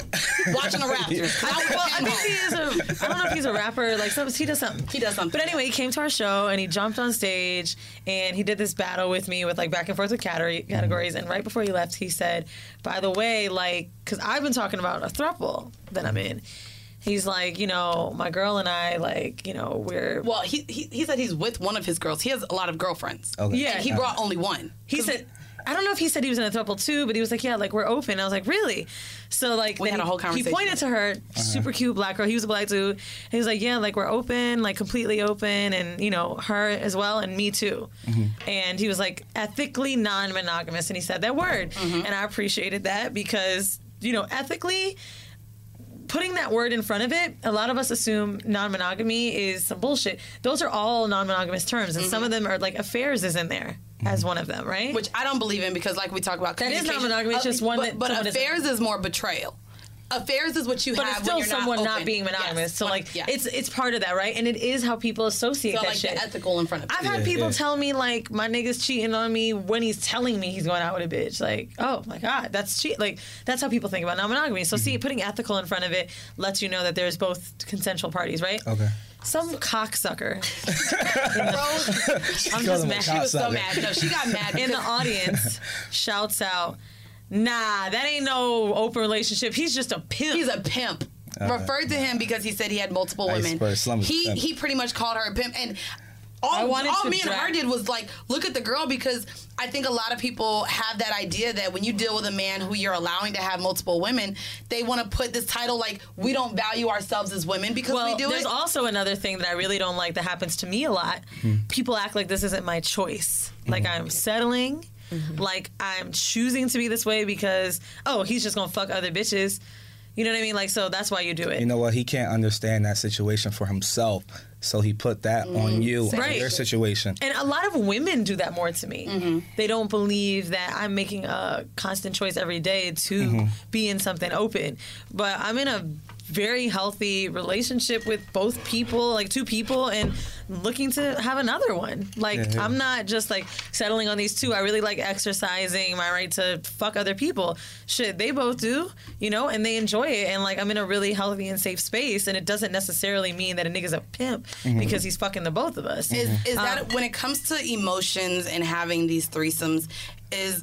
watching the Raptors. I well, I think he is a. I don't know if he's a rapper. Like some, he does something. He does something. But anyway, he came to our show and he jumped on stage and he did this battle with me with like back and forth with category, categories. And right before he left, he said, "By the way, like, because I've been talking about a throuple that I'm in." He's like, you know, my girl and I, like, you know, we're. Well, he, he he said he's with one of his girls. He has a lot of girlfriends. Okay. Yeah. And he brought only one. He said, I don't know if he said he was in a throuple too, but he was like, yeah, like we're open. I was like, really? So like, We had a whole conversation. He pointed to her, uh-huh. super cute black girl. He was a black dude. He was like, yeah, like we're open, like completely open, and you know her as well, and me too. Mm-hmm. And he was like ethically non-monogamous, and he said that word, mm-hmm. and I appreciated that because you know ethically putting that word in front of it, a lot of us assume non-monogamy is some bullshit. Those are all non-monogamous terms, and some mm-hmm. of them are like affairs is in there as one of them, right? Which I don't believe in because, like we talk about, That is not monogamy, it's just one But, that but someone is- affairs is more betrayal. Affairs is what you but have it's still when you're someone not, not, being monogamous. Yes. So like yeah. it's it's part of that, right? And it is how people associate so that like shit. the ethical in front of. I've you. had Yeah, people yeah. tell me like my nigga's cheating on me when he's telling me he's going out with a bitch. Like, oh my god, that's cheat. Like that's how people think about non-monogamy. So Mm-hmm. see, putting ethical in front of it lets you know that there's both consensual parties, right? Okay. Some cocksucker. I'm just mad. She was so mad. No, she got mad. In the audience, shouts out, "Nah, that ain't no open relationship. He's just a pimp." He's a pimp. Referred to him because he said he had multiple women. Iceberg Slim He he pretty much called her a pimp, and I all, wanted all to me and her did was like look at the girl because I think a lot of people have that idea that when you deal with a man who you're allowing to have multiple women, they want to put this title like we don't value ourselves as women because well, we do there's it. also another thing that I really don't like that happens to me a lot. Hmm. People act like this isn't my choice. Like hmm. I'm settling. Mm-hmm. Like I'm choosing to be this way because oh he's just gonna fuck other bitches. You know what I mean? Like so that's why you do it. You know what? He can't understand that situation for himself, so he put that on you, Right. on your situation. And a lot of women do that more to me. They don't believe that I'm making a constant choice every day to Mhm. be in something open. But I'm in a very healthy relationship with both people, like two people, and looking to have another one. Like, Yeah, yeah. I'm not just like settling on these two. I really like exercising, my right to fuck other people. Shit, they both do, you know, and they enjoy it. And like, I'm in a really healthy and safe space. And it doesn't necessarily mean that a nigga's a pimp Mhm. because he's fucking the both of us. Is is Um, that when it comes to emotions and having these threesomes? Is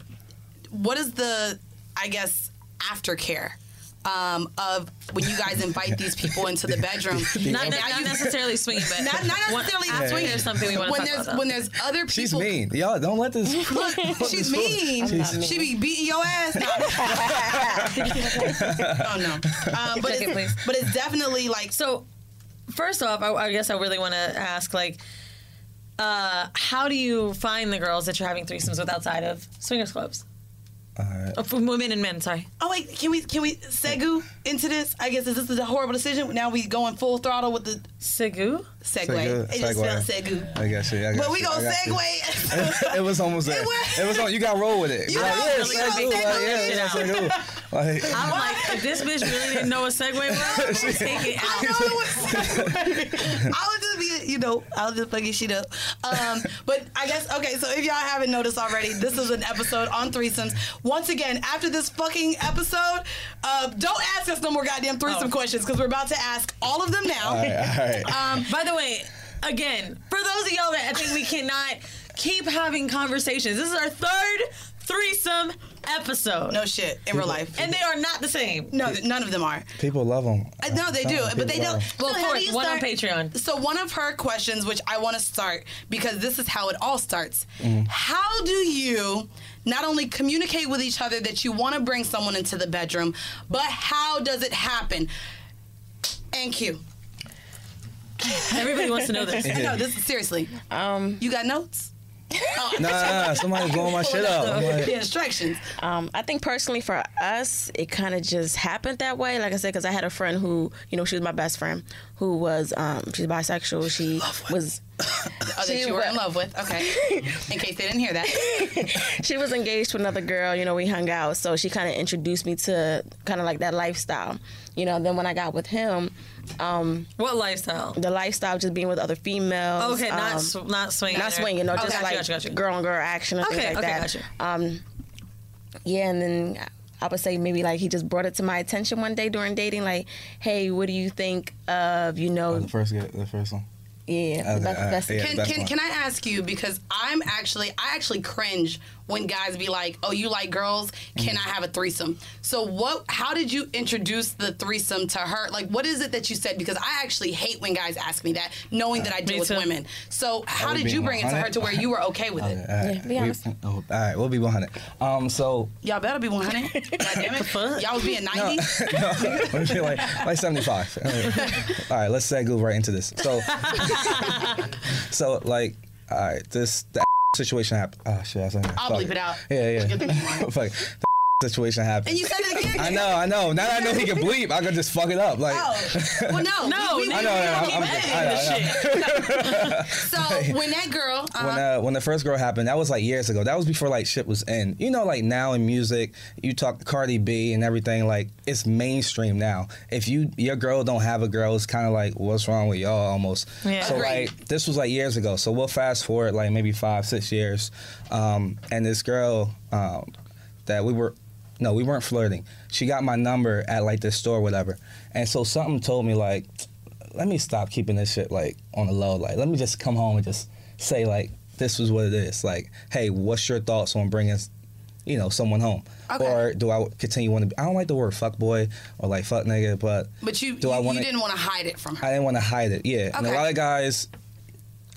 what is the I guess aftercare? Um, of when you guys invite these people into the bedroom, Not- And not now necessarily swinging, but not, not necessarily after swinging. there's something we wanna when talk there's about, when there's other people. She's mean. Y'all don't let this. Look, she's mean. She's- She be beating your ass. oh no. Um, but Second, it's, please. but it's definitely like so. First off, I, I guess I really want to ask, like, uh, how do you find the girls that you're having threesomes with outside of swingers clubs? Alright. Oh, for women and men, sorry. Oh wait, can we can we segu into this? I guess is this is a horrible decision? Now we going full throttle with the segu segue. Segu- It just segue. felt segu. I got you. I got But we you, gonna I got you. segue. it was almost there. It was on. You got roll with it. You like, know, yeah, really gonna like, segue yeah, it yeah, out. Like, I'm like, if this bitch really didn't know what segue was, we'll take it out. I'll just be, you know, I'll just fucking shit up. Um, but I guess okay. So if y'all haven't noticed already, this is an episode on threesomes. Once again, after this fucking episode, uh, don't ask us no more goddamn threesome questions because we're about to ask all of them now. All right, all right. Um, by the way, again, for those of y'all that I think we cannot keep having conversations, this is our third threesome episode. No shit in real life, and they are not the same. No, none of them are. People love them. Uh, No, they do, but they don't. Well, So of how course, do you one on start- Patreon. So one of her questions, which I want to start because this is how it all starts. Mm. How do you not only communicate with each other that you want to bring someone into the bedroom, but how does it happen? And Q. Everybody wants to know this. no, this seriously. Um, you got notes? Oh. Nah, nah, somebody's blowing my shit up. I'm like- the instructions. Um, I think personally for us, it kind of just happened that way. Like I said, because I had a friend who, you know, she was my best friend, who was, um, she's bisexual. She was. Oh, that you were in love with. Okay. In case they didn't hear that. she was engaged to another girl. You know, we hung out, so she kind of introduced me to kind of like that lifestyle. You know, then when I got with him, um, what lifestyle? The lifestyle, just being with other females. Okay, not um, sw- not swinging. not or- swinging. No, Okay, just gotcha, like gotcha, gotcha. girl on girl action and Okay, things like okay, that. gotcha. Um, yeah, and then I would say maybe like he just brought it to my attention one day during dating, like, hey, what do you think of you know? The first, the first one. Yeah, Okay, that's, alright, that's yeah, Can, that's can, fine. can I ask you because I'm actually I actually cringe when guys be like, "Oh, you like girls? Can I have a threesome?" So what? How did you introduce the threesome to her? Like, what is it that you said? Because I actually hate when guys ask me that, knowing that I deal with too. women. So how did you being bring it to her to where you were okay with it? All right, be we- honest. oh, all right, we'll be 100. Um, so Y'all better be 100. God damn it! Y'all was being 90. Let's be like, like 75. All right. All right, let's segue right into this. So, so like, all right, this the situation happened. Oh shit, I said that. I'll bleep it out. Yeah, yeah. Fuck. The situation happened. And you said it again. I know, I know. Now that I know he can bleep, I could just fuck it up. Like, Oh, well, no, No, we, we, I we know, I know, don't I'm- I know, editing I know. shit. so when that girl, uh, when uh, when the first girl happened, that was like years ago. That was before like shit was in. You know, like now in music, you talk Cardi B and everything. Like it's mainstream now. If you your girl don't have a girl, it's kind of like what's wrong with y'all almost. Yeah. So Agreed. like this was like years ago. So we'll fast forward like maybe five six years, um, and this girl um, that we were. No, we weren't flirting. She got my number at like this store, whatever. And so something told me like, let me stop keeping this shit like on the low. Like, let me just come home and just say like, this was what it is. Like, hey, what's your thoughts on bringing, you know, someone home? Okay. Or do I continue want to? Be, I don't like the word fuck boy or like fuck nigga, but but you do you, I wanna- didn't want to hide it from her. I didn't want to hide it. Yeah, and a lot of guys.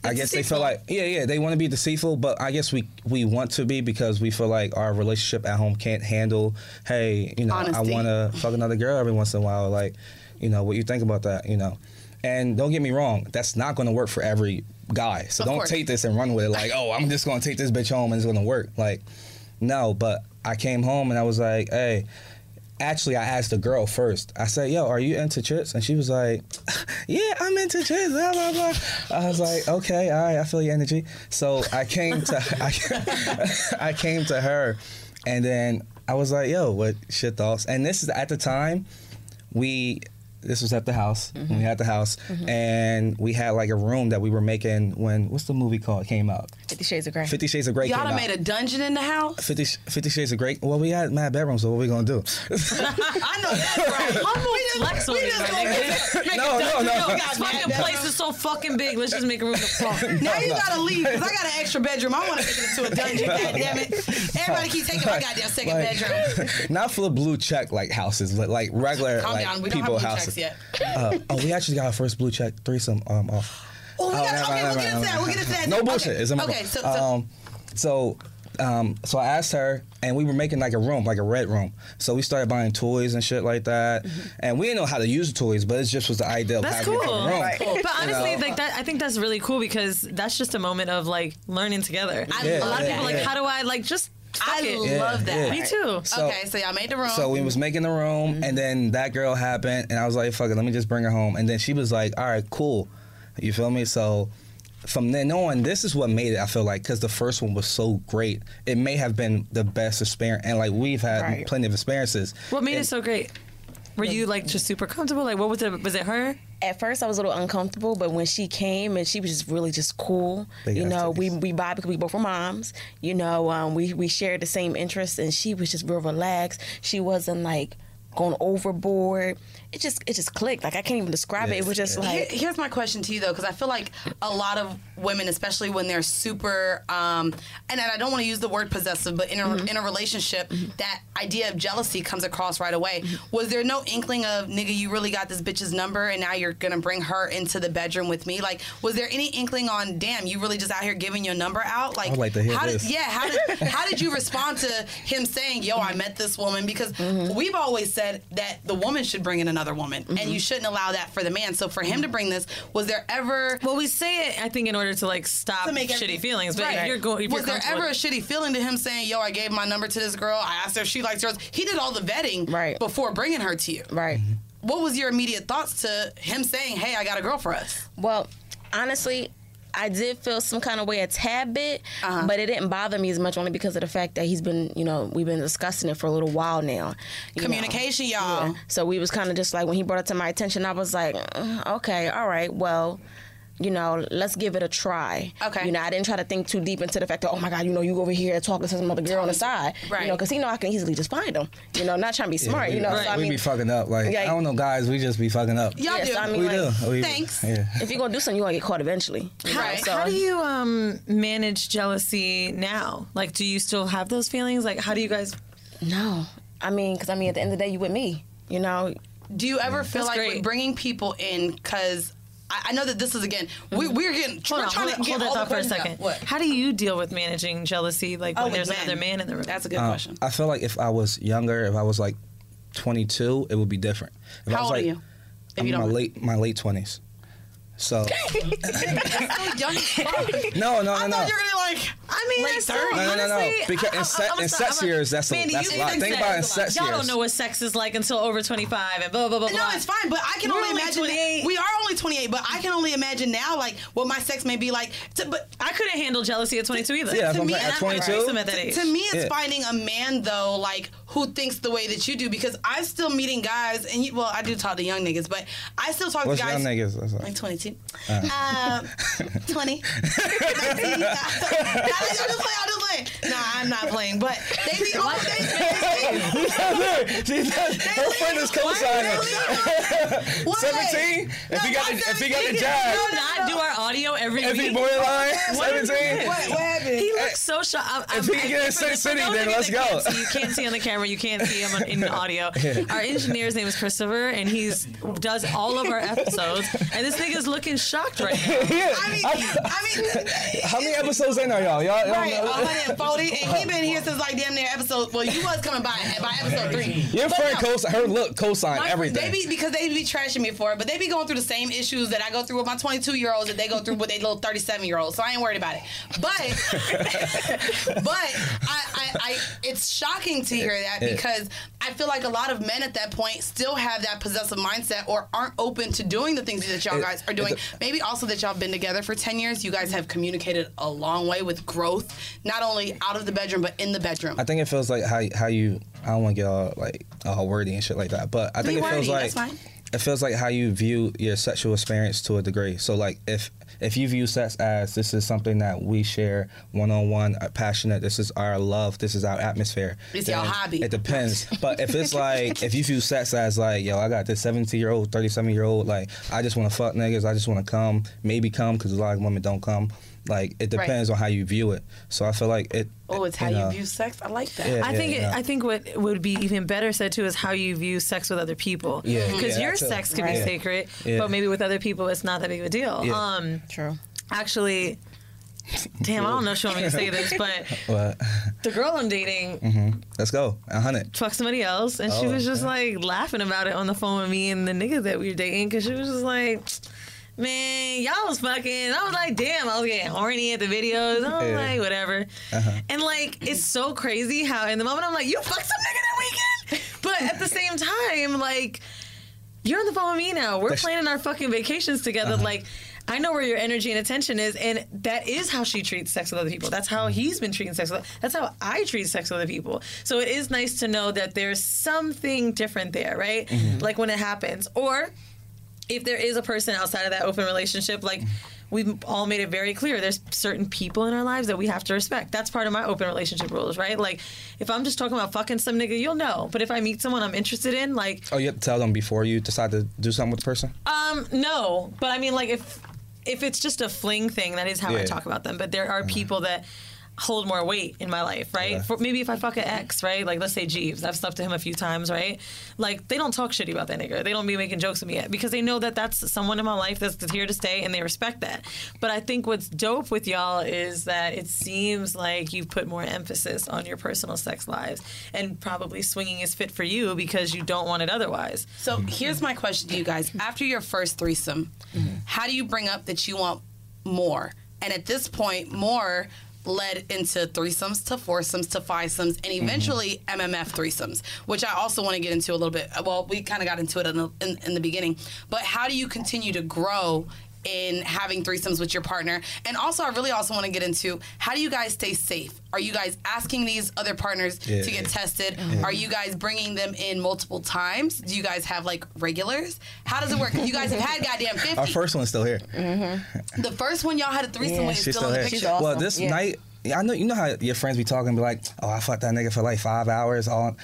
I guess they feel like yeah, yeah, they want to be deceitful, but I guess we we want to be because we feel like our relationship at home can't handle. Hey, you know, Honesty. I want to fuck another girl every once in a while. Like, you know, what you think about that? You know, and don't get me wrong, that's not going to work for every guy. So Of don't course. take this and run with it. Like, oh, I'm just going to take this bitch home and it's going to work. Like, no, but I came home and I was like, hey. Actually, I asked the girl first. I said, "Yo, are you into chicks?" And she was like, "Yeah, I'm into chicks." Blah blah blah. I was like, "Okay, all right, I feel your energy." So I came to I, I came to her, and then I was like, "Yo, what shit thoughts?" And this is at the time we this was at the house Mm-hmm. when we had the house and we had like a room that we were making when what's the movie called came out Fifty Shades of Grey. 50 shades of gray Y'all came done out made a dungeon in the house. 50, 50 shades of gray well we had mad bedrooms so what we gonna do I know that's right. Humble We just- flex on we just my gonna nigga. make a No, no, dungeon. no. Yo, This God, fucking place is so fucking big. Let's just make a room to fuck. Now you gotta leave because I got an extra bedroom. I want to make it into a dungeon. God damn it! Everybody keep taking my goddamn second Like, bedroom. not full of blue check like houses but like regular Calm like down. We people have houses checks yet. uh, oh we actually got our first blue check threesome um off Oh, we got, never okay, mind, we'll never get into mind, that. We'll get into that. No bullshit. Okay, It's in my okay so, so um, so um, so I asked her, and we were making like a room, like a red room. So we started buying toys and shit like that, and we didn't know how to use the toys, but it just was the idea of That's cool. it in the room. But honestly, You know? like that, I think that's really cool because that's just a moment of like learning together. I Yeah, a lot of yeah, people like, yeah. how do I like just? Fuck I it. Yeah, love that. yeah. Me too. So- okay, so y'all made the room. So we was making the room, mm-hmm. and then that girl happened, and I was like, "Fuck it, let me just bring her home." And then she was like, "All right, cool," you feel me? So from then on, this is what made it. I feel like because the first one was so great, it may have been the best experience, and like we've had Right. plenty of experiences. What made it so great? Were you like just super comfortable? Like, what was it? Was it her? At first, I was a little uncomfortable, but when she came and she was just really just cool, you know, we we vibe because we both were moms. You know, um, we we shared the same interests, and she was just real relaxed. She wasn't like going overboard. It just it just clicked. Like I can't even describe it. It was just Here- like here's my question to you though, because I feel like a lot of women, especially when they're super, um, and I don't want to use the word possessive, but in a, Mm-hmm. in a relationship, that idea of jealousy comes across right away. Mm-hmm. Was there no inkling of nigga, you really got this bitch's number, and now you're gonna bring her into the bedroom with me? Like, was there any inkling on, damn, you really just out here giving your number out? Like, I'd like to hear how this. did yeah, how did how did you respond to him saying, yo, I met this woman? Because Mm-hmm. we've always said that the woman should bring in another woman, and Mm-hmm. you shouldn't allow that for the man. So for him to bring this, was there ever Well, we say it, I think, in order to like stop to make shitty feelings. But Right. if you're going, was there ever a shitty feeling to him saying, "Yo, I gave my number to this girl. I asked her if she likes yours." He did all the vetting Right. before bringing her to you. right. What was your immediate thoughts to him saying, "Hey, I got a girl for us"? Well, honestly, I did feel some kind of way a tad bit, Uh-huh. but it didn't bother me as much only because of the fact that he's been, you know, we've been discussing it for a little while now. you know. Communication, y'all. Yeah. So we was kind of just like when he brought it to my attention, I was like, "Mm, okay, all right, well. You know, let's give it a try. Okay. You know, I didn't try to think too deep into the fact that, oh my God, you know, you over here talking to some other girl on the side. Right. You know, because he know I can easily just find him. You know, not trying to be smart. we, you know, we, so I we mean, be fucking up. Like Yeah. I don't know, guys. We just be fucking up. Y'all Yes, do. I mean, we like, do. We, Thanks. Yeah. if you're gonna do something, you're gonna get caught eventually. Right. so- How do you um, manage jealousy now? Like, do you still have those feelings? Like, how do you guys? No, I mean, because I mean, at the end of the day, you with me. You know, Do you ever feel That's like with bringing people in? Because I, I know that this is again, we, we're getting Mm-hmm. Hold we're on, trying hold, to get hold that thought for a second. What? How do you deal with managing jealousy? Like Oh, when with there's another man in the room. That's a good Uh, question. I feel like if I was younger, if I was like 22, it would be different. If I How was old like, are you? If I'm you in my don't. late my late 20s. So, so young. no, no, no, I. You're gonna like. I mean, like thirty. No, no, no, no. Because I, in, se- sex I'm, years, that's Mandy, a, that's a lot. Think about in sex Y'all years. Y'all don't know what sex is like until over twenty five and blah blah blah. No, blah. it's fine, but I can We're only imagine. We are only twenty eight, but I can only imagine now, like what my sex may be like. To, but I couldn't handle jealousy at twenty two either. Yeah, to me, at twenty two. To, to me, it's yeah. finding a man though, like who thinks the way that you do, because I'm still meeting guys, and you, well, I do talk to young niggas, but I still talk What's to guys. Young niggas, like twenty two. 18. Uh. Um, 20. 19, I'm just playing. I'm just playing. Nah, I'm not playing. But they be on. They, She's not, her friend is co-signing. 17? If he got the, if he got the job. Do not do our audio every if week. If he borderline, 17. What, what happened? He looks so shocked. If he gets six City, then let's go. Can't see, you can't see on the camera. You can't see him in the audio. Our engineer's name is Christopher, and he does all of our episodes. And this nigga's looking shocked right now. I mean, I mean, How many episodes in are y'all? Y'all, y'all right, know- 140, and he been here since like damn near episode. Well, you was coming by by episode three. Your But friend no, co her look co-sign my- everything. They be because they be trashing me for it, but they be going through the same issues that I go through with my 22 year olds that they go through with their little 37 year olds. So I ain't worried about it. But but I, I, I it's shocking to hear that because I feel like a lot of men at that point still have that possessive mindset or aren't open to doing the things that y'all guys are doing. It- Maybe also that y'all been together for 10 years. You guys have communicated a long way with growth, not only out of the bedroom but in the bedroom. I think it feels like how how you. I don't want to get all like all wordy and shit like that, but I Be think it feels like it feels like how you view your sexual experience to a degree. So like if if you view sex as this is something that we share one on one, passionate, this is our love, this is our atmosphere. It's your hobby. It depends. but if it's like if you view sex as like yo, I got this 17 year old, 37 year old, like I just want to fuck niggas, I just want to come, maybe come because a lot of women don't come. Like it Right. depends on how you view it. So I feel like it. Oh, it's how you you, know, view sex. I like that. Yeah, I think yeah. It, I think what would be even better said too is how you view sex with other people. Yeah, because yeah, your too. sex could Right. be sacred, Yeah. but maybe with other people it's not that big of a deal. Yeah. Um, True. Actually, damn, I don't know if she want me to say this, but What? the girl I'm dating hmm Let's go. A hundred. fucked somebody else, and she Oh, was just yeah. like laughing about it on the phone with me and the nigga that we were dating because she was just like. Man, y'all was fucking. I was like, damn, I was getting horny at the videos. I was Yeah. like, whatever. Uh-huh. And like, it's so crazy how in the moment I'm like, you fucked some nigga that weekend. But at the same time, like, you're on the phone with me now. We're That's- planning our fucking vacations together. Uh-huh. Like, I know where your energy and attention is, and that is how she treats sex with other people. That's how he's been treating sex with. That's how I treat sex with other people. So it is nice to know that there's something different there, right? Mm-hmm. Like when it happens, or if there is a person outside of that open relationship, like we've all made it very clear, there's certain people in our lives that we have to respect. That's part of my open relationship rules, right? Like if I'm just talking about fucking some nigga, you'll know. But if I meet someone I'm interested in, like Oh, you have to tell them before you decide to do something with the person. um, no, but I mean, like if if it's just a fling thing, that is how I talk about them. But there are people that hold more weight in my life, right? Yeah. For, maybe if I fuck an ex, right? Like let's say Jeeves, I've slept to him a few times, right? Like they don't talk shitty about that nigga. They don't be making jokes with me yet because they know that that's someone in my life that's here to stay and they respect that. But I think what's dope with y'all is that it seems like you've put more emphasis on your personal sex lives and probably swinging is fit for you because you don't want it otherwise. So here's my question to you guys. After your first threesome, mm-hmm. how do you bring up that you want more? And at this point, more led into threesomes to foursomes to fivesomes and mm-hmm. eventually MMF threesomes, which I also want to get into a little bit. Well, we kind of got into it in the, in, in the beginning. But how do you continue to grow in having threesomes with your partner? And also, I really also want to get into how do you guys stay safe? Are you guys asking these other partners Yeah. to get tested? Yeah. Are you guys bringing them in multiple times? Do you guys have like regulars? How does it work? You guys have had goddamn 50. Our first one's still here. Mm-hmm. the first one y'all had a threesome with is She's still, in the here. picture. Well, this night, I know you know how your friends be talking, be like, "Oh, I fucked that nigga for like five hours." All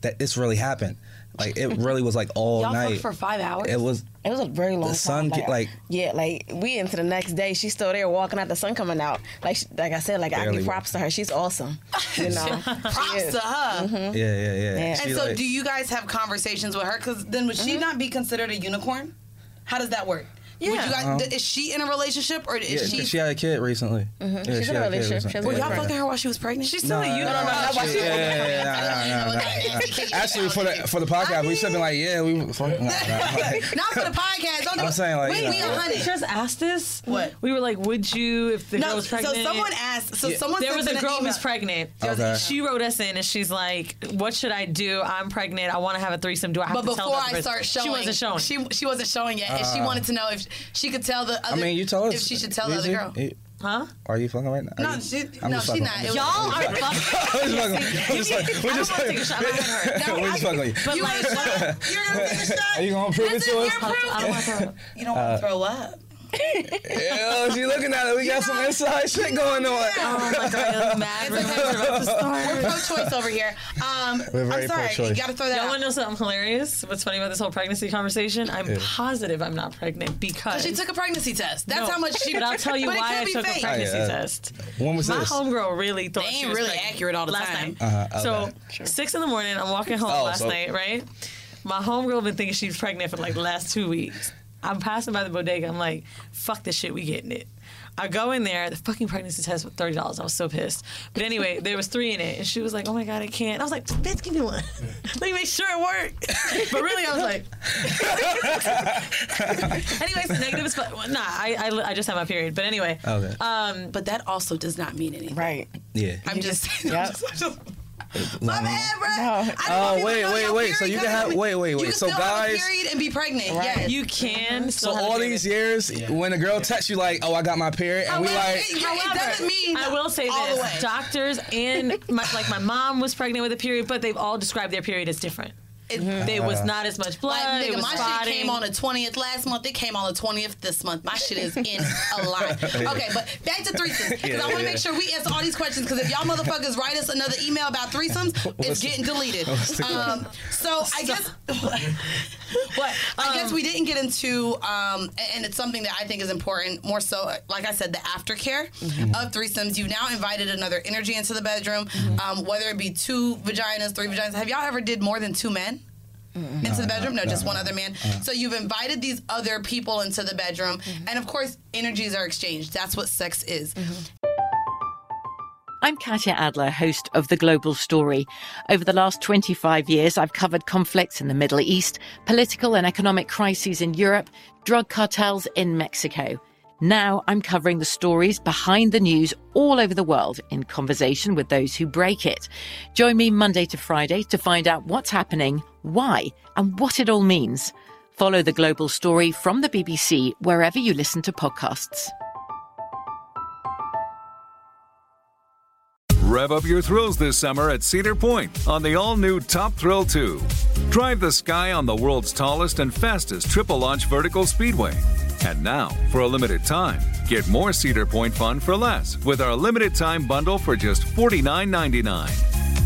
that this really happened. Like it really was like all Y'all fucked night for five hours? It was. It was a very long time. The sun, time. get- like yeah, like we into the next day. She's still there walking out, the sun coming out. Like, she- like I said, like I give walk. props to her. She's awesome. You know, Props to her. Mm-hmm. yeah, yeah, yeah. yeah. And She so, like- do you guys have conversations with her? Because then would she mm-hmm. not be considered a unicorn? How does that work? Would you guys, Um, is she in a relationship or is yeah, she? she had a kid recently. Mhm. Yeah, She's she in a relationship. She Were Yeah. y'all fucking her while she was pregnant? She's still No, a you. no, no, no, no, yeah, yeah, yeah. Actually, for the for the podcast, we should have been like, yeah, we. Fuck, nah, nah, like, Not for the podcast. Don't do I'm saying, like, Wait, you we know. a hundred. just asked this. What? We were like, would you if the No, girl was pregnant? so someone asked- so someone there was a girl email. who's pregnant. Okay. She wrote us in and she's like, "What should I do? I'm pregnant. I want to have a threesome. Do I have But to tell But before I start showing, she wasn't showing. She she wasn't showing yet, and she Uh. wanted to know if she could tell the other. I mean, you told us. if she should tell the other Easy. girl. You- Huh? Are you fucking right now? Are No, you- she, I'm no, just she not. with It you. was- Y'all are I'm just fucking- I'm just fucking- I don't want to take a shot. I'm not gonna hurt. We're just fucking with you. But You like, want a shot? You're gonna take a shot? Are you gonna prove it to us? I don't want to throw up. You don't want Uh, to throw up. Yeah, she looking at it. We got some inside shit going on. Oh my god, mad rumors are about to start. We're pro-choice over here. Um, We're very I'm sorry. You pro-choice. got to throw that Y'all out. want to know something hilarious? What's funny about this whole pregnancy conversation? I'm Yeah. positive I'm not pregnant because She took a pregnancy test. That's No, how much she. But I'll tell you why I took fake. a pregnancy Oh, yeah. test. When was My this? homegirl really thought They she ain't was really pregnant accurate all the last time. night. Uh-huh, So okay. six in the morning, I'm walking home Oh, last so- night, right? My homegirl been thinking she was pregnant for like the last two weeks. I'm passing by the bodega. I'm like, fuck this shit, we getting it. I go in there. The fucking pregnancy test was thirty dollars. I was so pissed. But anyway, there was three in it, and she was like, "Oh my god, I can't." I was like, "Bitch, give me one. Let me make sure it worked." but really, I was like, anyways, negative is fun. Nah, I, I I just had my period. But anyway, Okay. um, but that also does not mean anything. Right. Yeah. I'm just. Yep. My bad, bro. I didn't Oh want people wait, wait, your wait. So you can have coming. wait, wait, You wait. can So still have a guys, period and be pregnant. Yes. you can. so still have all these period. years, when a girl texts you like, "Oh, I got my period," and we However, like, it, it doesn't mean I will say all the way. this: doctors and my, like my mom was pregnant with a period, but they've all described their period as different. It, There was not as much blood. Like, nigga, my spotting. shit came on the 20th last month. It came on the 20th this month. My shit is in a line. Okay, but back to threesomes. Because Yeah, I want to yeah. make sure we answer all these questions. Because if y'all motherfuckers write us another email about threesomes, it's What's- getting deleted. Um, so I guess. What? I guess we didn't get into, um, and it's something that I think is important. More so, like I said, the aftercare of threesomes. You've now invited another energy into the bedroom, um, whether it be two vaginas, three vaginas. Have y'all ever did more than two men? Mm-hmm. into the uh-huh. bedroom? No, just one uh-huh. other man. Uh-huh. So you've invited these other people into the bedroom, mm-hmm. and of course, energies are exchanged. That's what sex is. Mm-hmm. I'm Katya Adler, host of The Global Story. Over the last 25 years, I've covered conflicts in the Middle East, political and economic crises in Europe, drug cartels in Mexico. Now I'm covering the stories behind the news all over the world in conversation with those who break it. Join me Monday to Friday to find out what's happening, why, and what it all means. Follow The Global Story from the BBC wherever you listen to podcasts. Rev up your thrills this summer at Cedar Point on the all new Top Thrill 2. Drive the sky on the world's tallest and fastest triple launch vertical speedway. And now, for a limited time, get more Cedar Point fun for less with our limited time bundle for just $49.99.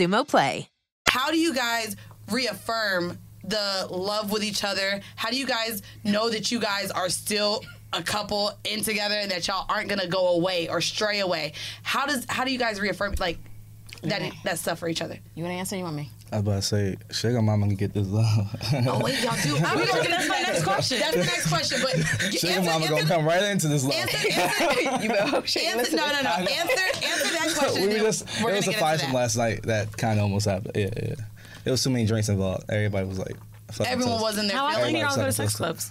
Xumo Play. How do you guys reaffirm the love with each other? How do you guys know that you guys are still a couple in together and that y'all aren't gonna go away or stray away? How does how do you guys reaffirm like that that stuff for each other? You want to answer? or You want me? I was about to say, Sugar Mama can get this love. Oh wait, y'all do. I We was gonna like, that's my next question. That's the next question. But Sugar answer- Mama answer- gonna come right into this love. Answer, answer, You know, hope she ain't answer, no, no, no. listening. Answer, answer that question. we were just we're it was gonna a fight from last night that kind of almost happened. Yeah, yeah. It was too many drinks involved. Everybody was like, Everyone toast. was in there. How often do y'all go to Everybody sex clubs?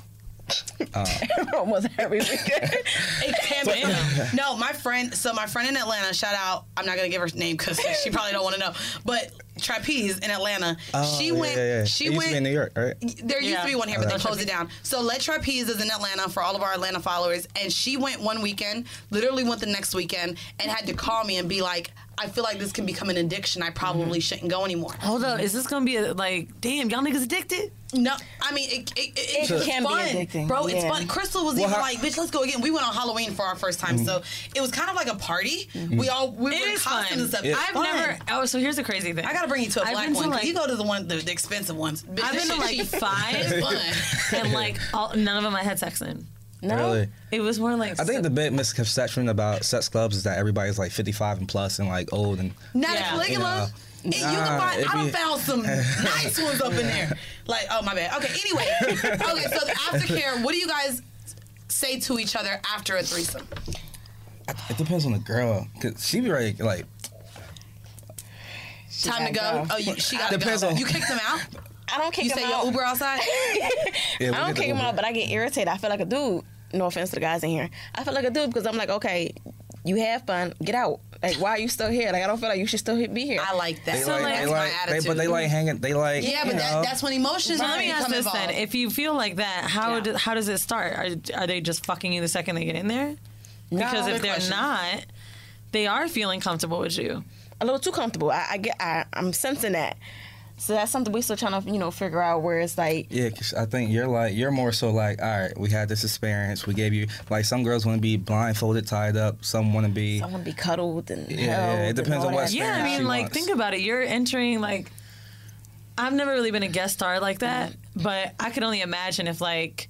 Almost every weekend. It can be. No, my friend. So my friend in Atlanta. Shout out. I'm not gonna give her name because she probably don't want to know. But Trapeze in Atlanta. Oh, she yeah, went. Yeah, yeah. She it used went. to be in New York, right? There used Yeah. to be one here, but oh, they closed it down. So Let Trapeze is in Atlanta for all of our Atlanta followers, and she went one weekend, literally went the next weekend, and had to call me and be like, "I feel like this can become an addiction. I probably mm-hmm. shouldn't go anymore." Hold up, is this gonna be a, like, damn, y'all niggas addicted? No, I mean it. It, it, It it's can be fun, addicting, bro. It's yeah. fun. Crystal was Well, even how- like, "Bitch, let's go again." We went on Halloween for our first time, mm-hmm. so it was kind of like a party. Mm-hmm. We all we It were in is costumes fun. and stuff. It's I've fun. never. Oh, so here's the crazy thing. I gotta bring you to a I've black been to, one. 'cause like- you go to the one, the, the expensive ones. Bitch, I've been to like cheap. five, fun. and like all, none of them I had sex in. No. Really? It was more like I think the big misconception about sex clubs is that everybody's like 55 and plus and like old and Not Yeah. a Caligula. You know, And you nah, can find. it I done be- found some nice ones up in there. Like, oh my bad. Okay. Anyway, okay. So the aftercare. What do you guys say to each other after a threesome? it depends on the girl because she be ready like Time to go. go. Oh, you, she got to Depends go. on- You kicked them out. I don't kick You him say out. your Uber outside. yeah, I don't the kick him out, but I get irritated. I feel like a dude. No offense to the guys in here. I feel like a dude because I'm like, okay, you have fun, get out. Like, why are you still here? Like, I don't feel like you should still be here. I like that. They So, like, like- they that's like, my they, attitude. but they like hanging. They like, yeah, but that, that's when emotions So are let me ask this involved. then: If you feel like that, how Yeah. do, how does it start? Are, are they just fucking you the second they get in there? No. Because if they're question. not, they are feeling comfortable with you. A little too comfortable. I, I get. I, I'm sensing that. So that's something we're still trying to you know figure out where it's like Yeah, 'cause I think you're like you're more so like, all right, we had this experience. We gave you like some girls want to be blindfolded, tied up. Some want to be. Some want to be cuddled and Yeah, yeah, it depends on what that. Yeah, I mean, she like wants. think about it. You're entering like I've never really been a guest star like that, mm-hmm. but I could only imagine if like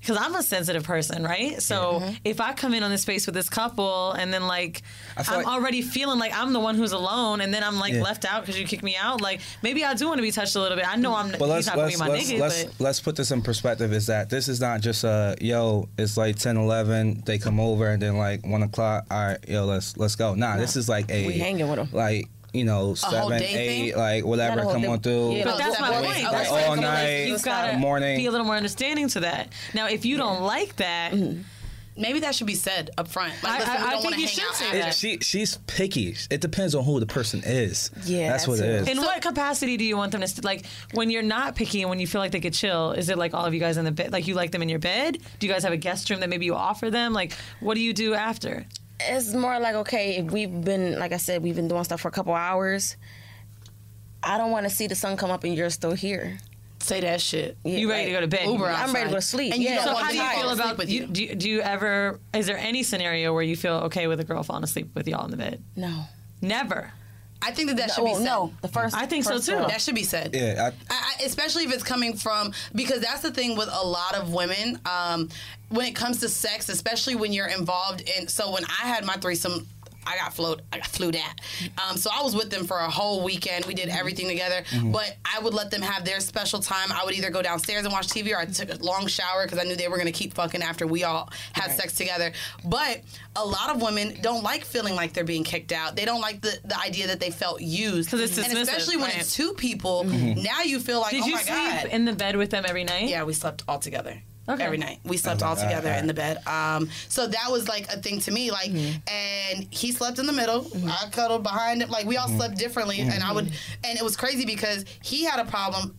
because I'm a sensitive person, right? So mm-hmm. if I come in on this space with this couple and then like I I'm like- already feeling like I'm the one who's alone, and then I'm like Yeah. left out because you kicked me out, like maybe I do want to be touched a little bit. I know I'm But let's not gonna let's be my let's nigga, let's, but let's put this in perspective. Is that this is not just a yo? It's like 10, 11, They come over and then like one o'clock. All right, yo, let's let's go. Nah, this is like a We hanging with them. Like you know, whole seven, eight, thing? like whatever. Not Come on through. Yeah, But that's my Like, point. like That's all why night, You've got to morning. be a little more understanding to that. Now, if you don't like that, mm-hmm. Maybe that should be said up front. Like, I- listen, I- we I think you should say that. She she's picky. It depends on who the person is. Yeah, that's what it is. that's is. In what capacity do you want them to st- like when you're not picky and when you feel like they could chill? Is it like all of you guys in the bed? Like you like them in your bed? Do you guys have a guest room that maybe you offer them? Like what do you do after? It's more like okay if we've been like i said we've been doing stuff for a couple hours i don't want to see the sun come up and you're still here Say that shit. you ready to go to bed? Uber i'm ready to go to sleep And you yeah. don't So how do you feel about with you? you? Do, you? do you ever? Is there any scenario where you feel okay with a girl falling asleep with y'all in the bed? no Never. I think that that no, should be well, said. no the first I think so, too. girl. That should be said. Yeah, I, I, I- especially if it's coming from because that's the thing with a lot of women um, when it comes to sex, especially when you're involved in. So when I had my threesome. I got float, I got flew that. Um, so I was with them for a whole weekend. We did everything together. But I would let them have their special time. I would either go downstairs and watch TV, or I took a long shower because I knew they were going to keep fucking after we all had sex together. But a lot of women don't like feeling like they're being kicked out. They don't like the, the idea that they felt used. 'Cause it's and dismissive, especially when right. it's two people. Now you feel like, Did oh you my sleep god. in the bed with them every night? Yeah, we slept all together. Okay. Every night. We slept all together in the bed. Um, so that was like a thing to me. Like, mm-hmm. and he slept in the middle. Mm-hmm. I cuddled behind him. Like, we all mm-hmm. slept differently. And I would, and it was crazy because he had a problem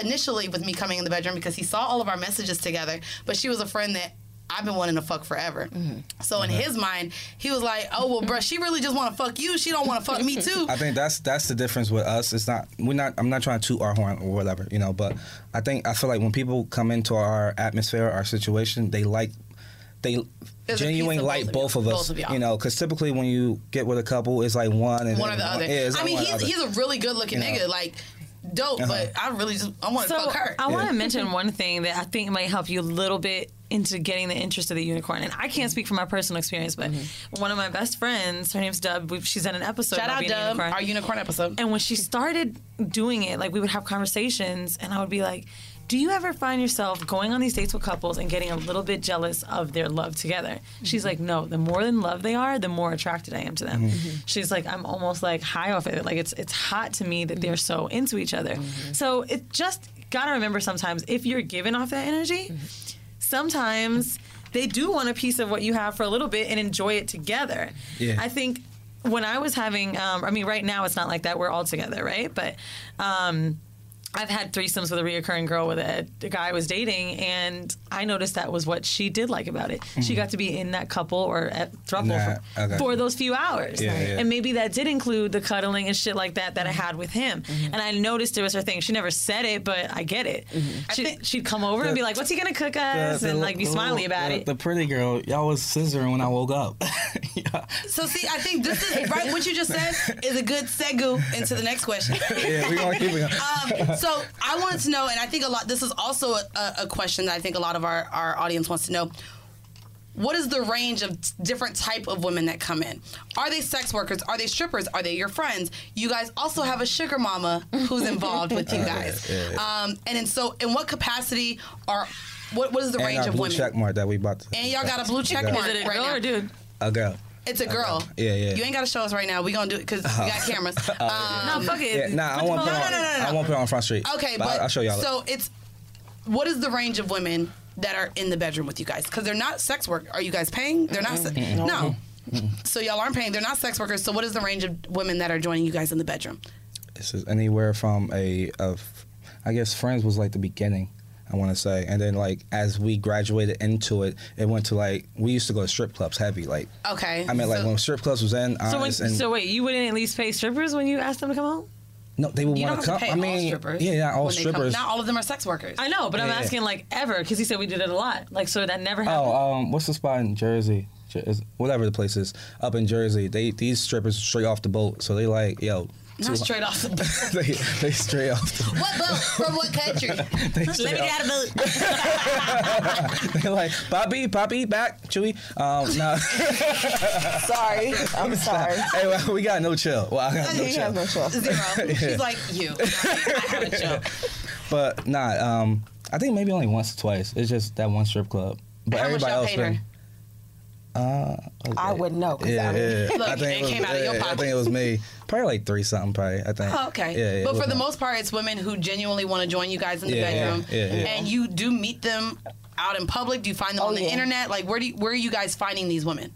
initially with me coming in the bedroom because he saw all of our messages together, but she was a friend that I've been wanting to fuck forever. Mm-hmm. So in uh-huh. his mind, he was like, "Oh well, bruh, she really just want to fuck you. She don't want to fuck me too." I think that's that's the difference with us. It's not we're not. I'm not trying to toot our horn or whatever, you know. But I think I feel like when people come into our atmosphere, our situation, they like they There's genuinely like both both of of us. both of y'all. you know, because typically when you get with a couple, it's like one and one or then the other. Yeah, I mean, he's the he's a really good looking You know. nigga, like dope. Uh-huh. But I really just I want to So fuck her. I want to mention one thing that I think might help you a little bit into getting the interest of the unicorn. And I can't speak from my personal experience, but mm-hmm. one of my best friends, her name's Dub. We've, she's done an episode Shout out Dub, unicorn. our unicorn episode. And when she started doing it, like we would have conversations, and I would be like, "Do you ever find yourself going on these dates with couples and getting a little bit jealous of their love together?" She's mm-hmm. like, "No. The more in love they are, the more attracted I am to them." Mm-hmm. She's like, "I'm almost like high off of it. Like it's it's hot to me that they're so into each other." So it just gotta remember sometimes if you're giving off that energy, sometimes they do want a piece of what you have for a little bit and enjoy it together. Yeah. I think when I was having, um, I mean, right now it's not like that. We're all together, right? But um, I've had threesomes with a reoccurring girl with a, a guy I was dating, and I noticed that was what she did like about it. She mm-hmm. got to be in that couple or at throuple Nah, for, okay. for those few hours, Yeah, yeah. and maybe that did include the cuddling and shit like that that I mm-hmm. had with him. Mm-hmm. And I noticed it was her thing. She never said it, but I get it. She, she'd come over and be like, "What's he gonna cook us?" and like be smiley about the, it. The pretty girl, y'all was scissoring when I woke up. So see, I think this is right. What you just said is a good segue into the next question. yeah, we gonna keep it going. Um, so I wanted to know, and I think a lot. This is also a, a question that I think a lot of our, our audience wants to know. What is the range of t- different type of women that come in? Are they sex workers? Are they strippers? Are they your friends? You guys also have a sugar mama who's involved with you guys. Um, and in so, in what capacity are what what is the and range our of blue women? check mark that we about to. And y'all got a blue check mark Is it a right girl now. or dude? A girl. It's a girl. Yeah, yeah. You ain't got to show us right now. We gonna do it because we got cameras. Um, No, fuck it. Yeah, nah, I Put won't put on. no, no, no, no. I won't put it on front street. Okay, but, but I'll show y'all. So it's what is the range of women that are in the bedroom with you guys? Because they're not sex work. Are you guys paying? They're not. Se- no. So y'all aren't paying. They're not sex workers. So what is the range of women that are joining you guys in the bedroom? This is anywhere from a of, I guess friends was like the beginning. I want to say, and then like as we graduated into it, it went to like we used to go to strip clubs heavy. Like Okay. I mean, like when strip clubs was in, So, when, and so wait, you wouldn't at least pay strippers when you asked them to come home? no, they would you don't want have to to come. pay I mean, all strippers. yeah, not all when they come- strippers. Not all of them are sex workers. I know, but I'm Yeah, yeah. asking like ever because he said we did it a lot. Like so that never happened. Oh, um, what's the spot in Jersey? Whatever the place is up in Jersey, they these strippers straight off the boat, so they like yo. Not two- straight off the boat. they, they straight off. The, What boat? From what country? They Let straight me off- get out of boat. They're like, Bobby, Bobby, back, Chewy. Um, no. sorry, I'm sorry. hey, well, we got no chill. Well, I got no He chill. has no chill. Zero. Yeah. She's like you. I have a chill. But nah, um, I think maybe only once or twice. It's just that one strip club. But How much everybody y'all else paid her? been. Uh, I wouldn't know. 'cause yeah, I yeah. mean- Look, I think it was, came out of your yeah, I think it was me. Probably like three something. Probably. I think. Oh, okay. Yeah, yeah, but for the not- most part, it's women who genuinely want to join you guys in the Yeah, yeah, bedroom, yeah, yeah. and you do meet them out in public. Do you find them Oh, on the yeah. internet? Like, where do you, where are you guys finding these women?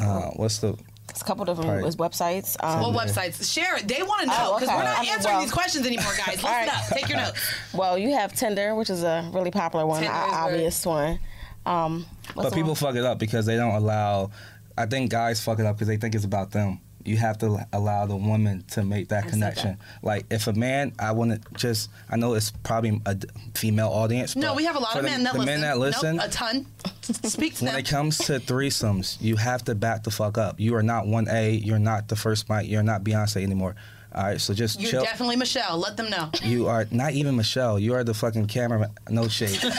Uh, what's the? It's a couple different Right. websites. Um, what websites? Share it. They want to know Oh, because okay. we're not I mean, answering well- these questions anymore, guys. Listen All right. up. Take your notes. Well, you have Tinder, which is a really popular one, Tinder a- is very- obvious one. Um, what's But the people fuck it up because they don't allow. I think guys fuck it up because they think it's about them. You have to allow the woman to make that said connection. Like if a man, I wouldn't just. I know it's probably a female audience. No, we have a lot of the, men that the listen. men that listen, Nope, a ton. Speak to when them. it comes to threesomes, you have to back the fuck up. You are not one A. You're not the first Mike. You're not Beyonce anymore. All right, so just You're chill. definitely Michelle. Let them know. You are not even Michelle. You are the fucking cameraman. No shade. you're,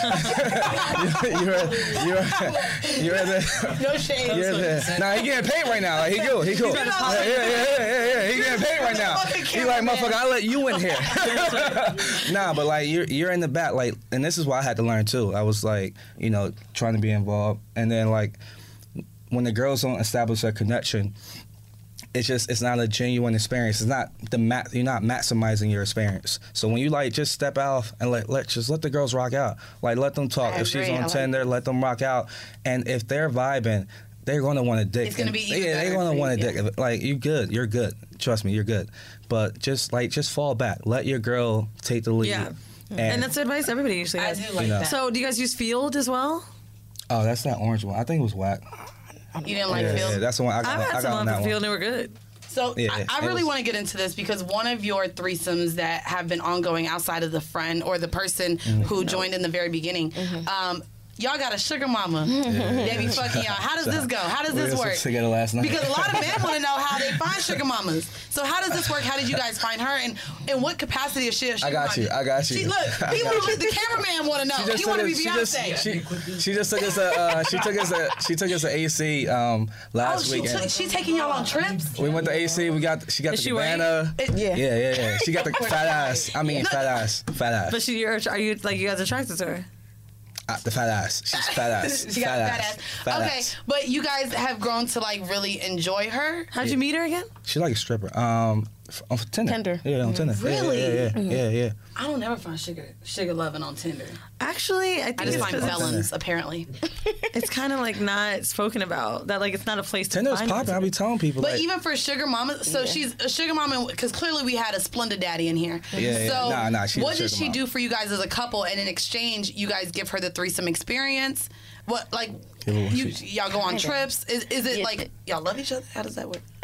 you're, you're the. No shade. You're the. Nah, he getting paid right now. Like he cool. He cool. He's Yeah, yeah, yeah, yeah, yeah, yeah. He getting paid right now. He like motherfucker. I let you in here. nah, but like you're you're in the back. Like, and this is what I had to learn too. I was like, you know, trying to be involved, and then like when the girls don't establish a connection, it's just it's not a genuine experience. It's not the ma- you're not maximizing your experience. So when you like just step out and let let just let the girls rock out. Like let them talk. I if she's agree. I on like Tinder, let them rock out. And if they're vibing, they're gonna want to dick. It's gonna be even yeah, they're gonna want you, to dick. Like you good, you're good. Trust me, you're good. But just like just fall back. Let your girl take the lead. Yeah. And, And, that's advice everybody usually I has. do like You know. that. So do you guys use Feeld as well? oh, that's that orange one. I think it was whack. You didn't like yeah, Feeld? yeah, that's the one I got. I've I had got some on on that for one. Feeld and they were good. So Yeah, I, I really was- want to get into this because one of your threesomes that have been ongoing outside of the friend or the person Mm-hmm. who joined in the very beginning, um, y'all got a sugar mama. They be fucking y'all. How does this go? How does this was work? together last night. Because a lot of men want to know how they find sugar mamas. So how does this work? How did you guys find her, and in what capacity is she? a sugar I got mama? you, I got you. She, look, people, you. the cameraman want to know. She just He took want to be us- she just, she, she just took us a uh, she took us a she took us a AC um, oh, last she, weekend. took, she taking y'all on trips. we went to AC. We got she got Is the she white? cabana. Yeah. Yeah, yeah, yeah. She got the fat ass. I mean, fat ass, fat ass. But she, you're, are you like you guys attracted to her? Uh, the fat ass. She's fat ass. she got fat a fat ass. ass. Fat okay, ass. but you guys have grown to like really enjoy her. How'd you meet her again? She like a stripper. Um, f- on Tinder. Tinder. Yeah, on Tinder. Really? Yeah, yeah, yeah, yeah. yeah. I don't ever find sugar sugar loving on Tinder. Actually, I think I just it's, find 'cause felons apparently. it's kind of like not spoken about. That like it's not a place to Tinder's find popping. I be telling people. But like, even for sugar mama, so she's a sugar mama because clearly we had a splendid daddy in here. Yeah, yeah. Nah, nah, she's a what does she mama. do for you guys as a couple? And in exchange, you guys give her the threesome experience. What like Yeah, but you she- y'all go on trips? Is, is it Yeah. like y'all love each other? How does that work?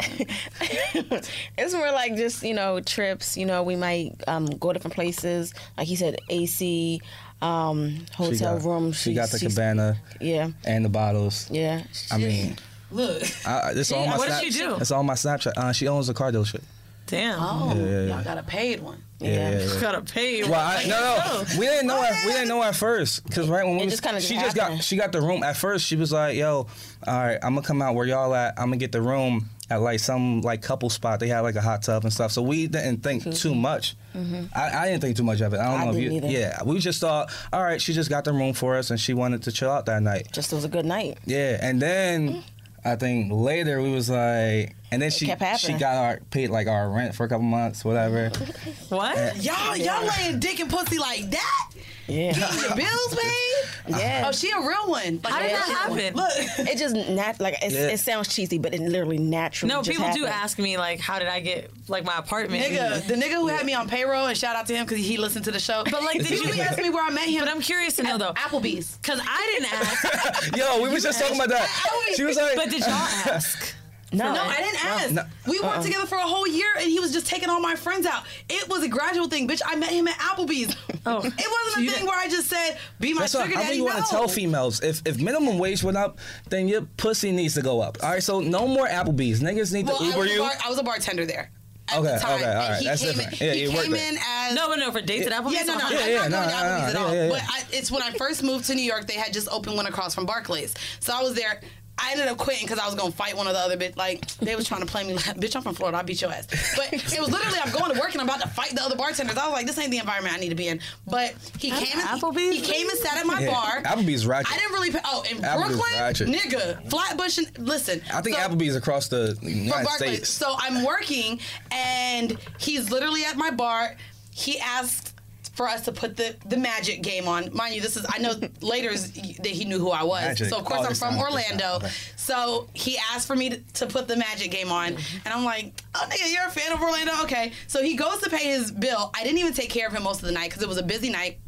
it's more like just you know trips. You know, we might um, go different places. Like he said, AC, um, she hotel got, room. She got the she's- cabana Yeah, and the bottles. yeah. I mean, Look. I, this all my what does Snap- she do? It's all my Snapchat. Uh, she owns a car dealership. Damn. Oh, Yeah, yeah, yeah. y'all got a paid one. Yeah, yeah, yeah. Gotta pay. Well, I, no, no, we didn't know. At, we didn't know at first, cause right when we It was, just kinda she just just got she got the room. At first, she was like, "Yo, all right, I'm gonna come out where y'all at. I'm gonna get the room at like some like couple spot. They had like a hot tub and stuff. So we didn't think too much. I, I didn't think too much of it. I don't Mm-hmm. I know if you. either. Yeah, we just thought, all right, she just got the room for us and she wanted to chill out that night. Just it was a good night. Yeah, and then I think later we was like, And then she she got our paid like our rent for a couple months, whatever. What? Y'all, y'all laying dick and pussy like that? Yeah. Getting your bills paid? Yeah. Oh, she a real one. Like, How did that yeah. happen? Look. It just nat like it's, Yeah. it sounds cheesy, but it literally naturally. No, just people do ask me like, how did I get like my apartment? Nigga, the nigga who had me on payroll, and shout out to him because he listened to the show. But like, did you ask me where I met him? But I'm curious to know though, Applebee's. because I didn't ask. Yo, we was just talking about that. She was like, But did y'all ask? No, No, I didn't ask. No. We worked uh-uh. together for a whole year, and he was just taking all my friends out. It was a gradual thing, bitch. I met him at Applebee's. Oh. it wasn't a thing where I just said, "Be my That's what sugar I daddy." really want no. to tell females. If if minimum wage went up, then your pussy needs to go up. All right, so no more Applebee's. Niggas need Well, to I Uber was, a you. bar, I was a bartender there. Okay, the time, okay, all and right, he that's came different. In, Yeah, he you worked came there. in as No, but no, for dates at Applebee's. Yeah, no, no, I'm I'm Yeah, not yeah, going no, to no, Applebee's at all. yeah, yeah, But. I, it's when I first moved to New York, they had just opened one across from Barclays. So I was there. I ended up quitting because I was gonna fight one of the other bitch. Like they was trying to play me like, bitch, I'm from Florida. I'll beat your ass. But it was literally I'm going to work and I'm about to fight the other bartenders. I was like, this ain't the environment I need to be in. But he At came. and- Applebee's? He came and sat at my Yeah, bar. Applebee's ratchet. I didn't really. Pay, oh, in Applebee's Brooklyn, ratchet. nigga, Flatbush. And, listen, I think so- Applebee's across the United States. So I'm working, and he's literally at my bar. He asked for us to put the the magic game on. Mind you, this is I know later is that he knew who I was. Magic. So of course Oh, I'm from Orlando. okay. So he asked for me to, to put the magic game on, and I'm like, oh nigga, you're a fan of Orlando, okay? So he goes to pay his bill. I didn't even take care of him most of the night because it was a busy night.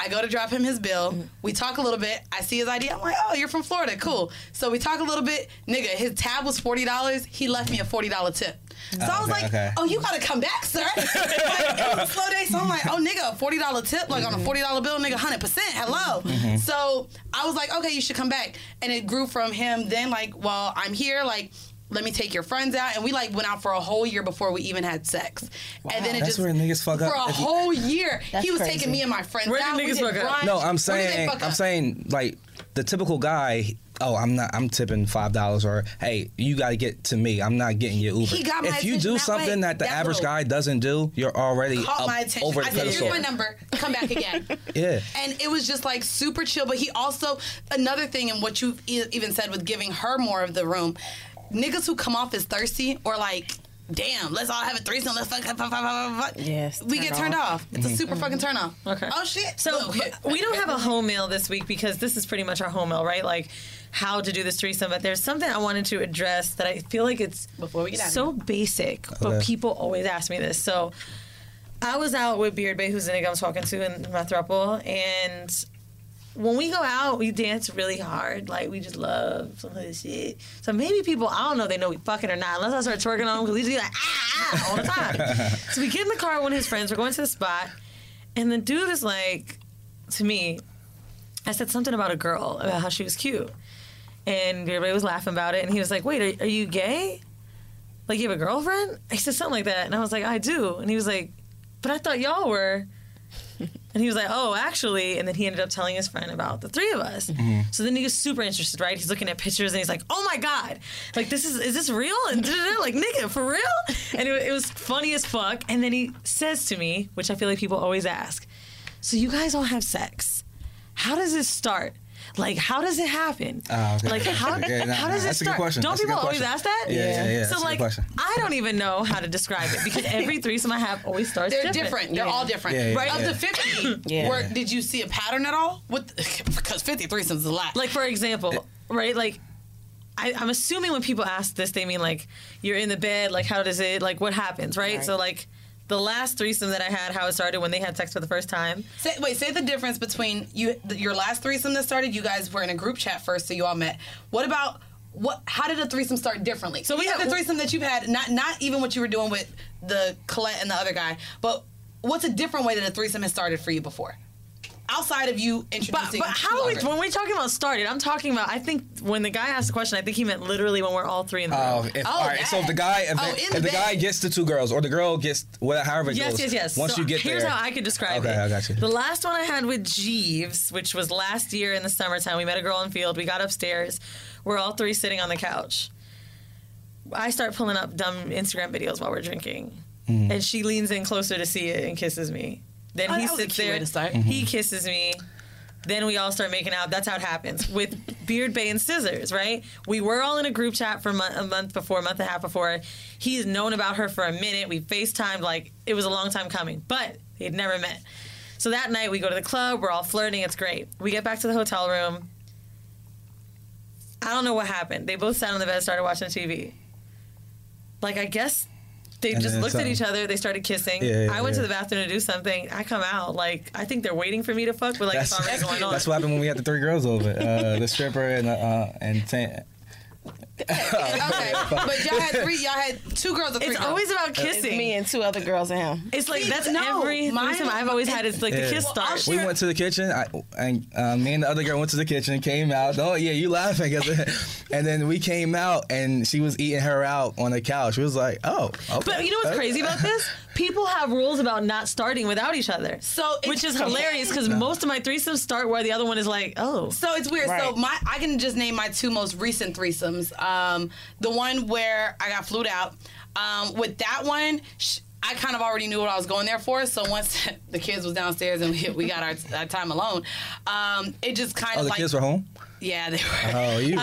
I go to drop him his bill. We talk a little bit. I see his ID. I'm like, oh, you're from Florida. Cool. So we talk a little bit. Nigga, his tab was $40. He left me a $40 tip. So I oh, was okay, like, okay. oh, you gotta come back, sir. like, it was a slow day. So I'm like, oh, nigga, a $40 tip, like on a $40 bill, nigga, 100%. Hello. Mm-hmm. So I was like, okay, you should come back. And it grew from him then, like, well, I'm here, like, let me take your friends out. And we like went out for a whole year before we even had sex. And then it That's just where niggas fuck for up. a whole year. That's he was crazy. taking me and my friends Where did out. We niggas did fuck up? brunch. No, I'm Where did they saying, I'm up? saying, like the typical guy. Oh, I'm not. I'm tipping five dollars, or hey, you got to get to me. I'm not getting your Uber. He got my if you do that something way, that the that average guy doesn't do, you're already caught up my attention. over the I said, pedestal. "Here's my number. Come back again." Yeah. And it was just like super chill. But he also another thing, and what you e- even said with giving her more of the room. Niggas who come off as thirsty or like. Damn, let's all have a threesome. Let's fuck, fuck, fuck, fuck, fuck, fuck. Yes, we get turned off. off. It's a mm-hmm. super fucking mm-hmm. turn off. Okay. Oh shit. So we don't have a home meal this week because this is pretty much our home meal, right? Like how to do this threesome. But there's something I wanted to address that I feel like it's Before we get out of so basic, but Okay. people always ask me this. So I was out with Beard Bay, who's the nigga I'm talking to in my throuple, and when we go out, we dance really hard. Like we just love some of this shit. So maybe people, I don't know, if they know we fucking or not. Unless I start twerking on them, because we just be like ah, ah all the time. so we get in the car with one of his friends. We're going to the spot, and the dude is like, to me, I said something about a girl about how she was cute, and everybody was laughing about it. And he was like, "Wait, are, are you gay? Like you have a girlfriend?" I said something like that, and I was like, "I do." And he was like, "But I thought y'all were." And he was like, "Oh, actually," and then he ended up telling his friend about the three of us. Mm-hmm. So then he was super interested, right? He's looking at pictures and he's like, "Oh my god, like this is is this real?" And like, "Nigga, for real?" And it, it was funny as fuck. And then he says to me, which I feel like people always ask, "So you guys all have sex? How does it start?" Like, how does it happen? Oh, okay. Like, how, Okay, nah, how does it that's a good start? Don't That's people always ask that? Yeah, yeah, yeah, that's So, like. I don't even know how to describe it because every threesome I have always starts They're different. different. They're all different. Yeah, yeah, right? yeah. Of the 50, Yeah. where, did you see a pattern at all? With Because 50 threesomes is a lot. Like for example, right? Like I, I'm assuming when people ask this, they mean like you're in the bed, like how does it, like what happens, right? Right. So like the last threesome that I had, how it started when they had sex for the first time. Say, wait, say the difference between you your last threesome that started. You guys were in a group chat first, so you all met. What about what? How did a threesome start differently? So we have the threesome that you've had, not not even what you were doing with the Colette and the other guy, but what's a different way that a threesome has started for you before, outside of you But, introducing? but how are we, when we're talking about started, I'm talking about, I think when the guy asked the question, I think he meant literally when we're all three in the Oh, room. if, all right. So if the guy, if, Oh, the, if the the guy gets the two girls, or the girl gets whatever, however it Yes, goes. yes, yes. Once So you get here's there, how I could describe okay, it. I got you. The last one I had with Jeeves, which was last year in the summertime, we met a girl in Feeld. We got upstairs. We're all three sitting on the couch. I start pulling up dumb Instagram videos while we're drinking, Mm-hmm. and she leans in closer to see it and kisses me. Then Oh, he that was a sits there. to start. He mm-hmm. kisses me. Then we all start making out. That's how it happens with Beard Bay and Scissors, right? We were all in a group chat for a month, a month before, a month and a half before. He's known about her for a minute. We FaceTimed like it was a long time coming, but they'd never met. So that night we go to the club. We're all flirting. It's great. We get back to the hotel room. I don't know what happened. They both sat on the bed, started watching TV. Like I guess they And just looked at each other. They started kissing. Yeah, yeah, I went to the bathroom to do something. I come out like I think they're waiting for me to fuck, but like it's already going on. That's what happened when we had the three girls over. Uh, the stripper and uh, uh, and Tan. Okay, but y'all had three. Y'all had two girls or three It's girls. always about kissing. Me and two other girls and him. It's like See, that's no, every mine- threesome I've always had. It's like the Yeah. kiss start. We went to the kitchen, I, and uh, me and the other girl went to the kitchen, came out. Oh yeah, you laughing? and then we came out, and she was eating her out on the couch. She was like, "Oh, okay. But you know what's crazy about this? People have rules about not starting without each other. So which is hilarious because most of my threesomes start where the other one is like, oh. So it's weird. So my I can just name my two most recent threesomes. Um, the one where I got flued out. Um, with that one. Sh- I kind of already knew what I was going there for, so once the kids was downstairs and we, we got our, our time alone, um, it just kind oh, of the like kids were home. Yeah, they were. Oh, you.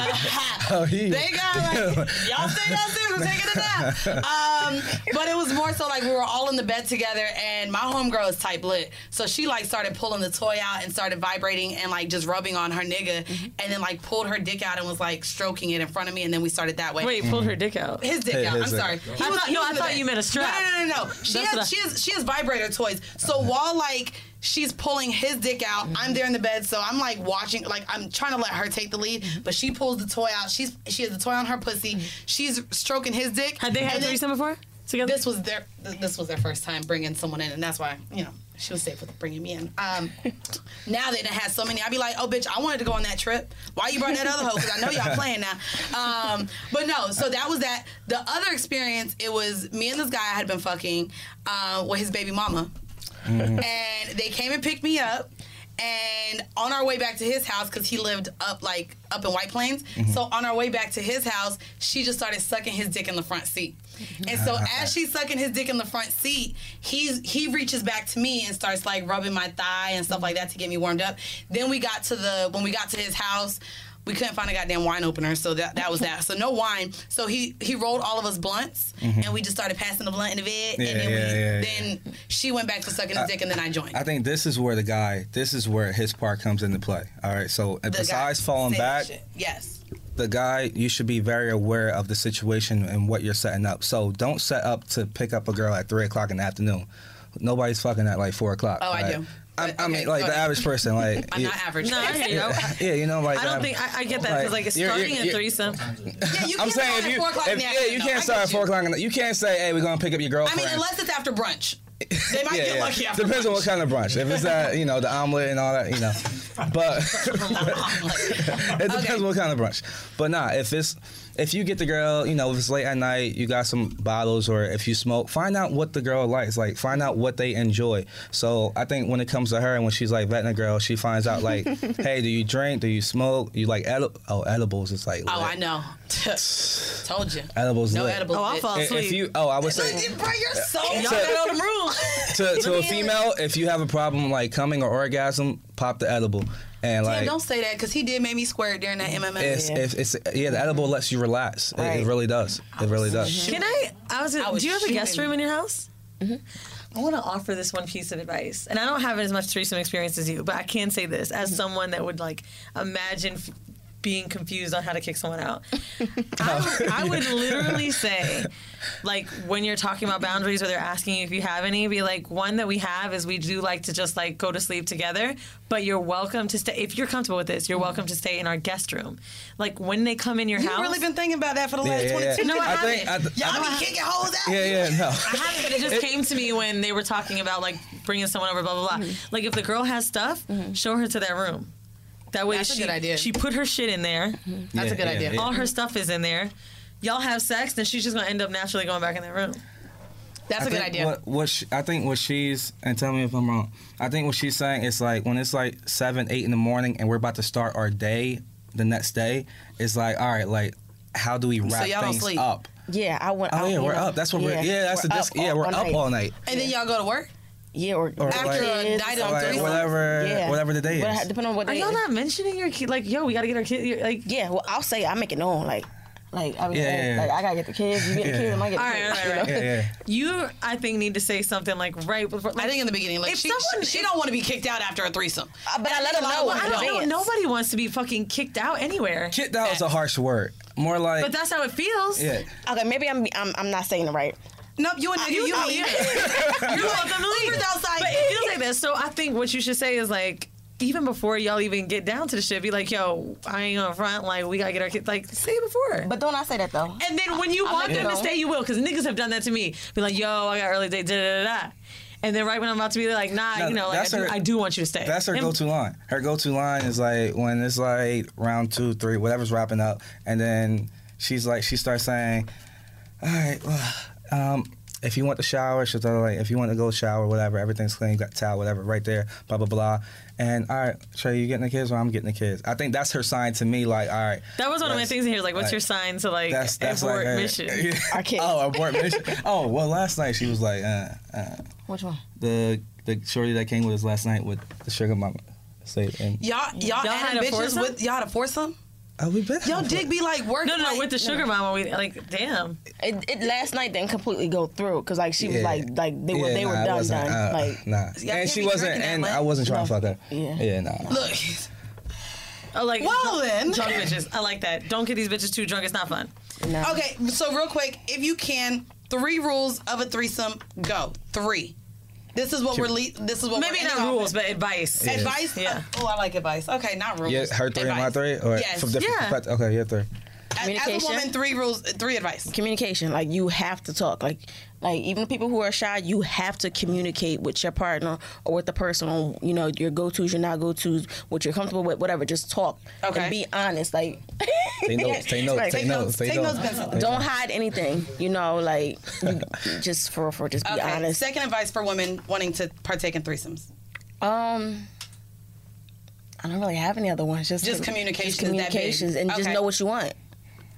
oh, you. They got like y'all stay downstairs. I'm taking a nap. Um, but it was more so like we were all in the bed together, and my homegirl is type lit, so she like started pulling the toy out and started vibrating and like just rubbing on her nigga, and then like pulled her dick out and was like stroking it in front of me, and then we started that way. Wait, pulled her dick out. His dick Hey, out. his I'm dick. sorry. I He was- thought- no, I thought bed. you meant a strap. No, no, no, no. She That's what I- has, she has, she has vibrator toys. So while like she's pulling his dick out, I'm there in the bed. So I'm like watching, like I'm trying to let her take the lead, but she pulls the toy out. She's she has the toy on her pussy. She's stroking his dick. Had they had threesome before? Together? This was their this was their first time bringing someone in, and that's why you know she was safe with bringing me in. Um, now they done had so many, I'd be like, oh bitch, I wanted to go on that trip. Why you brought that other hoe? Because I know y'all playing now. Um, but no, so that was that. The other experience, it was me and this guy I had been fucking uh, with his baby mama, and they came and picked me up. And on our way back to his house, because he lived up like up in White Plains, Mhm. so on our way back to his house, she just started sucking his dick in the front seat. And so as she's sucking his dick in the front seat, he's he reaches back to me and starts like rubbing my thigh and stuff like that to get me warmed up. Then we got to the when we got to his house, we couldn't find a goddamn wine opener, so that that was that. So no wine. So he he rolled all of us blunts, Mhm. and we just started passing the blunt in the bed. Yeah, and then yeah, we, yeah, then she went back to sucking his dick, and then I joined. I think this is where the guy, this is where his part comes into play. All right, so The besides falling back, shit. Yes. the guy, you should be very aware of the situation and what you're setting up. So don't set up to pick up a girl at three o'clock in the afternoon. Nobody's fucking at like four o'clock. Oh, I do. I, I mean, like the ahead. average person, like I'm yeah, not average. No, I hear you. yeah, you know, like I don't um, think I, I get that because like, it's you're- starting you're- a threesome. I'm saying if you, if, yeah, you can't start at four o'clock. In the, you can't say, "Hey, we're gonna pick up your girlfriend. I mean, unless it's after brunch. They might yeah, get yeah. lucky after Depends brunch. on what kind of brunch. If it's that, you know, the omelet and all that, you know. But it depends what kind of brunch. But nah, if it's if you get the girl, you know, if it's late at night, you got some bottles, or if you smoke, find out what the girl likes. Like, find out what they enjoy. So I think when it comes to her, and when she's like vetting a girl, she finds out like, hey, do you drink? Do you smoke? You like edi- oh edibles? It's like Oh. I know. Told you. edibles. No lit. edibles. Oh, I'll fall asleep. If you, oh, I would say. Bro, you're so. Y'all got all the rules. to, to a female, if you have a problem like coming or orgasm, pop the edible. And Damn, like don't say that because he did make me squirt during that MMA. it's, if it's yeah, the edible lets you relax. It- It, really does. It really does. Can I? I was. I was do you have a guest room in your house? Mm-hmm. I want to offer this one piece of advice, and I don't have as much threesome experience as you, but I can say this as mm-hmm. someone that would like imagine f- being confused on how to kick someone out. I, I would literally say, like when you're talking about boundaries or they're asking you if you have any, be like, one that we have is we do like to just like go to sleep together, but you're welcome to stay if you're comfortable with this. You're mm-hmm. welcome to stay in our guest room. Like when they come in your house. You've house. really been thinking about that for the Yeah, last yeah, 22 yeah. No, I I think- haven't. I th- Y'all I- be kicking hoes out. Yeah, yeah, no. I haven't, but it just came to me when they were talking about like bringing someone over, blah blah blah. Mm-hmm. Like if the girl has stuff, mm-hmm. show her to that room. That way, That's a she good idea. she put her shit in there. That's Yeah, a good yeah, idea. yeah. All her stuff is in there. Y'all have sex, then she's just gonna end up naturally going back in that room. That's I a good think idea. What, what she, I think what she's and tell me if I'm wrong. I think what she's saying is like when it's like seven, eight in the morning, and we're about to start our day the next day. It's like all right, like how do we wrap y'all don't things sleep. up? Yeah, I went. Oh I- yeah, you we're know, up. That's what we're. Yeah, that's the. we're dis- up yeah, we're all up night. all night. and then y'all go to work? Yeah, or, Or After like, a night of like whatever, Yeah. whatever the day What- is. depending on what Are day. y'all it is. not mentioning your kid? Like, yo, we gotta get our kid. Like, Yeah, well, I'll say I make it known. Like, like I mean, Yeah, yeah, yeah. like I gotta get the kids. You get the Yeah. kids, I might get the All kids. right, all right, right. You, I think, need to say something like right before. Like, I think in the beginning, like if she, someone- she don't want to be kicked out after a threesome. Uh, but I let them them know I don't know. Nobody wants to be fucking kicked out anywhere. Kicked out is a harsh word. More like. But that's how it feels. Yeah. Okay, maybe I'm I'm, I'm not saying it right. No, you and You, you, know, you, yeah. You're welcome to leave. Leave outside. But it feels like that. So I think what you should say is like, even before y'all even get down to the shit, be like, yo, I ain't gonna front. Like, we gotta get our kids. Like, say it before. But don't I say that though? And then when you I- I want let them to stay, you will. Because niggas have done that to me. Be like, yo, I got early date, da da da da. And then right when I'm about to be like, nah, No, you know, like I that's do, her- I do want you to stay. That's her And- go-to line. Her go-to line is like when it's like round two, three, whatever's wrapping up, and then she's like, she starts saying, "All right, well, um, if you want the shower, she'll tell her like, if you want to go shower, whatever, everything's clean, you got towel, whatever, right there, blah blah blah." And all right, Trey, you getting the kids, or I'm getting the kids. I think that's her sign to me, like, all right. That was one of my things in here. Like, what's like, your sign to like That's that's abort like her- mission? Our kids. Oh, abort mission. Oh, well, last night she was like, uh, uh, Which one? the the shorty that came with us last night with the sugar mama. Say and y'all, y'all, Y'all and had a bitches foursome? with y'all had a foursome. Oh, we been. Y'all dick be like working. No, no, like, with the sugar mama, we like, damn. It, it last night didn't completely go through because like she was Yeah. like like they were Yeah, they were nah, it done done uh, like nah. Y'all and she wasn't, and. I wasn't trying to fuck her. Yeah. Yeah, nah. Look, Oh, like Well, then. drunk bitches. I like that. Don't get these bitches too drunk. It's not fun. no. okay. So real quick, if you can, three rules of a threesome. Go three. This is what we're. Le- this is what Maybe we're not rules, but advice. Advice. Yeah. Oh, I like advice. Okay, not rules. Yeah, her three and my three, or yes. from different Yeah. Okay, yeah, three. As- As a Communication. woman, three rules, three advice. communication like you have to talk like like even people who are shy you have to communicate with your partner or with the person on you know your go-to's your not go-to's what you're comfortable with whatever just talk Okay. and be honest like Take notes, take notes, Right. take notes, take Take notes. notes, Benson. don't hide anything you know like you, just for for just be Okay. honest Second advice for women wanting to partake in threesomes. um I don't really have any other ones. Just Just com- communications, just communications, that big. and just know what you want.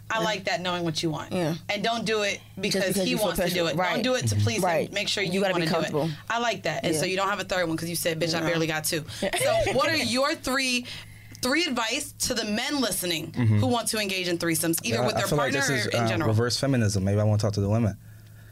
I like that knowing what you want. Yeah. And don't do it because, because he wants to do it. Don't do it to please Right. him. Make sure you, You gotta want be to do it. I like that. And so you don't have a third one because you said, bitch, I barely got two. So what are your three three advice to the men listening who want to engage in threesomes, either Yeah, with I their feel like partner this is or in uh, general? reverse feminism. Maybe I want to talk to the women.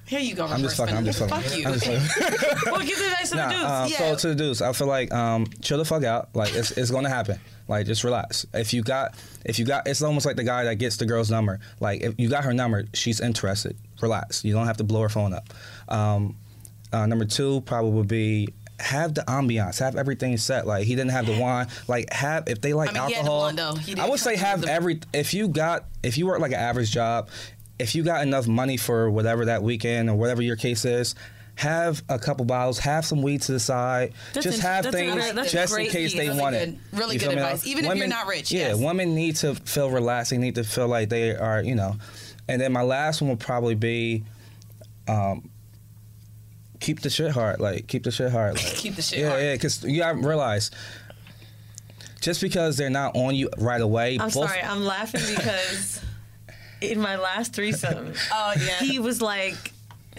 Here you go. I'm just reverse fucking. I'm just fucking. feminism. Fuck I'm you. just fucking. well, give the advice to the dudes. um, Yeah. So to the dudes, I feel like um, chill the fuck out. Like it's, it's gonna happen. Like just relax. If you got, if you got, it's almost like the guy that gets the girl's number. Like if you got her number, she's interested. Relax. You don't have to blow her phone up. Um, uh, number two probably would be have the ambiance, have everything set. Like he didn't have the wine. Like have if they like I mean, he had the alcohol. He I would say have the- every. If you got, if you work like an average job, if you got enough money for whatever that weekend or whatever your case is. Have a couple bottles, have some weed to the side. That's just have that's things another- that's just in case piece. they Really want good- it. really You good feel me? advice. Even if you're not rich, Yeah, yes. women need to feel relaxed. They need to feel like they are, you know. And then my last one will probably be, um, keep the shit hard. Like keep the shit hard. Like, Keep the shit yeah, hard. yeah. Because you gotta realize, just because they're not on you right away. I'm both- sorry, I'm laughing because in my last threesome, Oh, yeah. he was like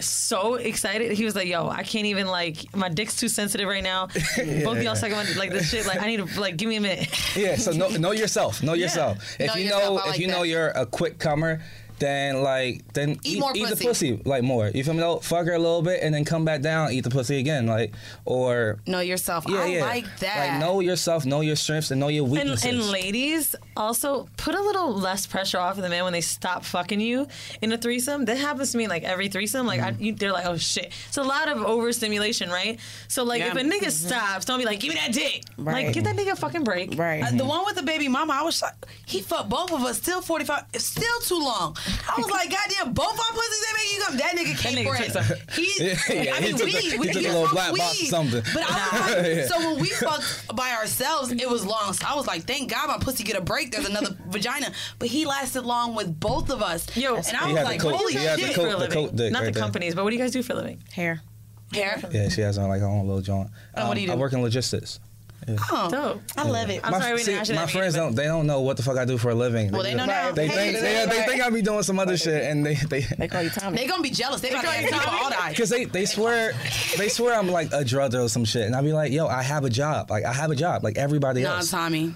so excited. He was like, "Yo, I can't even like my dick's too sensitive right now. Both of y'all sucking my dick like this shit. Like I need to like give me a minute." Yeah, so know, know yourself. Know Yeah. yourself. If Know you yourself, know like if you know you're a quick comer, then like then Eat more eat the pussy. pussy like more. You feel me? Though? Fuck her a little bit and then come back down, eat the pussy again, like or Know yourself. yeah, I yeah. like that. Like know yourself, know your strengths, and know your weaknesses. and ladies also put a little less pressure off of the man when they stop fucking you in a threesome. That happens to me like every threesome. Like Mm-hmm. I, you, they're like, "Oh shit!" It's a lot of overstimulation, right? So like, Yeah. if a nigga stops, don't be like, "Give me that dick." Like, Right. get that nigga a fucking break. Right. Uh, the one with the baby mama, I was like, he fucked both of us. Still forty five. It's still too long. I was like, goddamn, both our pussies they make you come. That nigga came nigga for it. some. He, Yeah, yeah, I mean, took weed. a- he we, took a little smoked black box or weed. something. But I was like, Yeah. so when we fucked by ourselves, it was long. So I was like, thank God my pussy get a break. There's another vagina. But he lasted long with both of us. Yo, and I was like, coat- holy he the shit. coat- for the living. coat dick Not right the there. companies, but what do you guys do for a living? Hair. Hair. yeah, she has on like her own little joint. And what do you um, do? I work in logistics. Oh, Dope. I love it. I'm my, sorry we see, didn't ask my friends don't. They don't know what the fuck I do for a living. Well, they know now. They Hey, think they they, know, they think I be doing some other shit, and they they They call you Tommy. They gonna be jealous. They about to ask you for all that. because they they swear they swear I'm like a drug dealer or some shit, and I be like, yo, I have a job. Like I have a job, like everybody Nah, else. Tommy.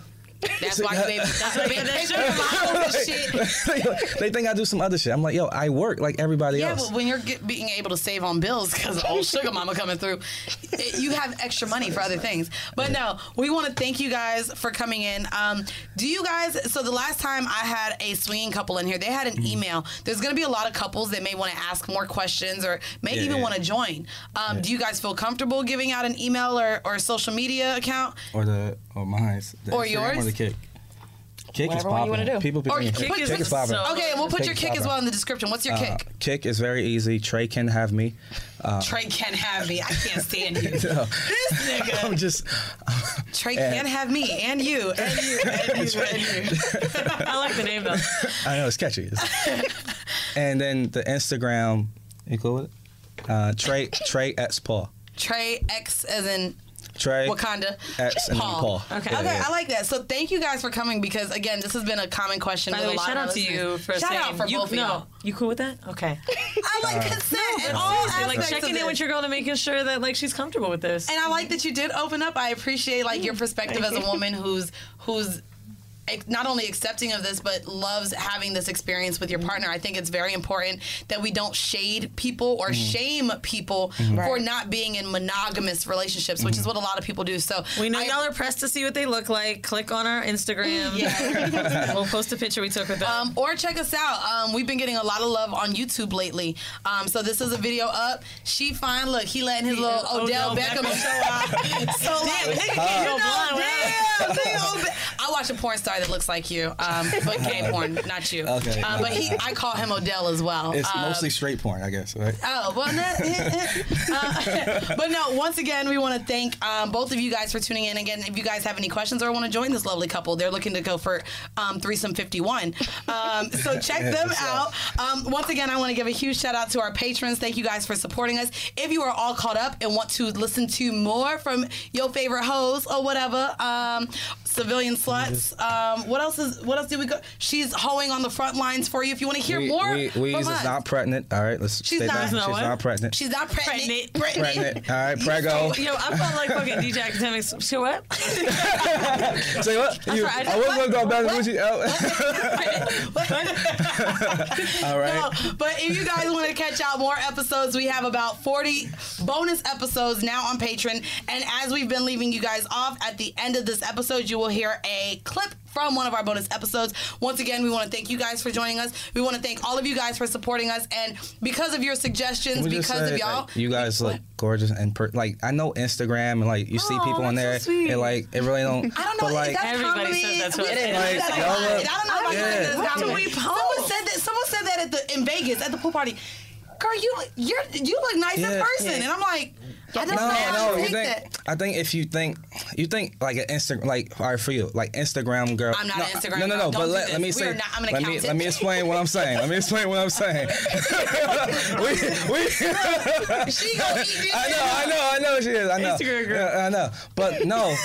That's why you baby. That's why. They sugar and shit. they think I do some other shit. I'm like, yo, I work like everybody Yeah, else. Yeah, but when you're get, being able to save on bills because old sugar mama coming through, it, you have extra money for other things. But no, we want to thank you guys for coming in. Um, do you guys? So the last time I had a swinging couple in here, they had an Mm-hmm. email. There's going to be a lot of couples that may want to ask more questions or may Yeah, even yeah. want to join. Um, Do you guys feel comfortable giving out an email or, or social media account? or the or mine's the Or Instagram yours? or the kick. Kick Whatever is one you popping. wanna do. People be Or kick kick, is- kick is popping. Okay, and we'll put Kick your is kick as popping. well in the description. What's your Uh, kick? kick is very easy. Trey can have me. Uh, Trey can't have me. I can't stand you. This nigga. I'm just. Trey And- can't have me and you and you and you and you. I like the name though. I know it's catchy. It's- and then the Instagram. You cool with it? Uh, Trey Trey X Paul. Trey X as in Trey Wakanda. X and then Paul. Okay. Yeah, okay, yeah. I like that. So thank you guys for coming because again, this has been a common question. By the with way, a lot of listeners. shout out to you for shout saying out for you, both of y'all. You cool with that? Okay. I like consent in all Seriously, like checking of in with your girl and making sure that like she's comfortable with this. And I like that you did open up. I appreciate like your mm. perspective as a woman who's who's ex- not only accepting of this but loves having this experience with your partner. I think it's very important that we don't shade people or shame people for Right. not being in monogamous relationships, which is what a lot of people do. So We know I- y'all are pressed to see what they look like. Click on our Instagram. Yeah. we'll post a picture we took with them. Um, or check us out. Um, we've been getting a lot of love on YouTube lately. Um, so this is a video up. She fine. Look, he letting his little Odell, Odell Beckham, Beckham. show out. so like, nigga you can't know, go blind damn, damn, Be- I watch a porn star that looks like you, um, but gay porn, not you. Okay. Um, but he, I call him Odell as well. It's Um, mostly straight porn, I guess, right? Oh, well, no, uh, but no, once again, we want to thank um, both of you guys for tuning in. Again, if you guys have any questions or want to join this lovely couple, they're looking to go for um, threesome 51. Um, so check them out. Um, once again, I want to give a huge shout out to our patrons. Thank you guys for supporting us. If you are all caught up and want to listen to more from your favorite hoes or whatever, um, civilian sluts. Um, what else is? What else did we go? She's hoeing on the front lines for you. If you want to hear we, more, we, we from is us. not pregnant. All right, let's She's not- down. She's not pregnant. She's not pregnant. pregnant. All right, prego. Yo, I felt like fucking DJ Akademiks. Say what? Say what? I'm You, sorry, I I wasn't gonna go back to Gucci. Oh. All right. No, but if you guys want to catch out more episodes, we have about 40 bonus episodes now on Patreon. And as we've been leaving you guys off, at the end of this episode, you will hear a clip from one of our bonus episodes. Once again, we want to thank you guys for joining us. We want to thank all of you guys for supporting us. And because of your suggestions, Can we just because say, of y'all, like, you guys look gorgeous and per- like I know Instagram and like you see Oh, people on there that's so and like it really don't. I don't know. But like is that Everybody comedy? says that's what We it didn't is. do that Like, a y'all lot. look- I don't know if I Yeah. said this What do comedy. we Someone said that. Someone said that at the in Vegas at the pool party. Girl, you look- you're you look nice in person, Yeah. and I'm like, I No, don't know how no, you think? that. I think if you think, you think like an Instagram, like all right for you, like Instagram girl. I'm not no, an Instagram No, no, no. Don't but let, let me We say, not- I'm an let me accountant. let me explain what I'm saying. Let me explain what I'm saying. we, we, she gonna eat I know, I know, I know she is. I know. Instagram girl. I know. But no.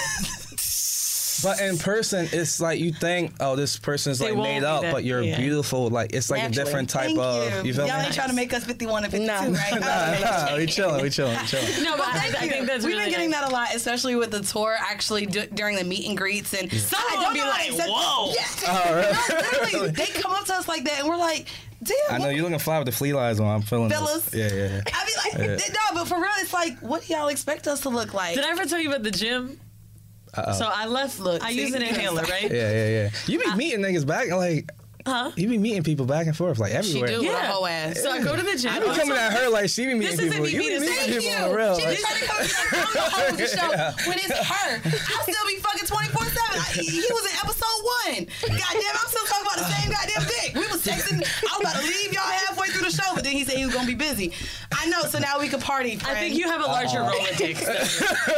But in person, it's like you think, oh, this person's They like won't made be up, that- but you're yeah. beautiful. Like it's like Naturally. a different type Thank of. you. You feel Y'all me? ain't trying to make us 51 and 52, right? Nah, nah, we chilling, we chilling, we chilling. No, but I, thank I you. think that's We've really been getting nice. that a lot, especially with the tour. Actually, d- during the meet and greets, and Some I of them be know how to like, "Whoa." Yeah. Oh, really? No, literally, they come up to us like that, and we're like, "Damn, I know what- you're looking fly with the flea lies on. I'm feeling Fellas. Yeah, yeah. yeah. I mean, like, Yeah. no, but for real, it's like, what do y'all expect us to look like? Did I ever tell you about the gym? Uh-oh. So I left. Look, I see? use an inhaler, right? Yeah, yeah, yeah. You be meeting niggas back like. Huh? You be meeting people back and forth like She everywhere. do with her Yeah. whole ass. So I go to the gym. I be coming at her like she be meeting This isn't people. me You be being meeting Thank people you. on the real. She like- be trying to come and be like, I'm the host of the show when it's her. I'll still be fucking 24 7. He was in episode one. Goddamn, I'm still talking about the same goddamn dick. We was texting. I was about to leave y'all halfway through the show, but then he said he was going to be busy. I know, so now we can party. I think you have a larger role in dicks.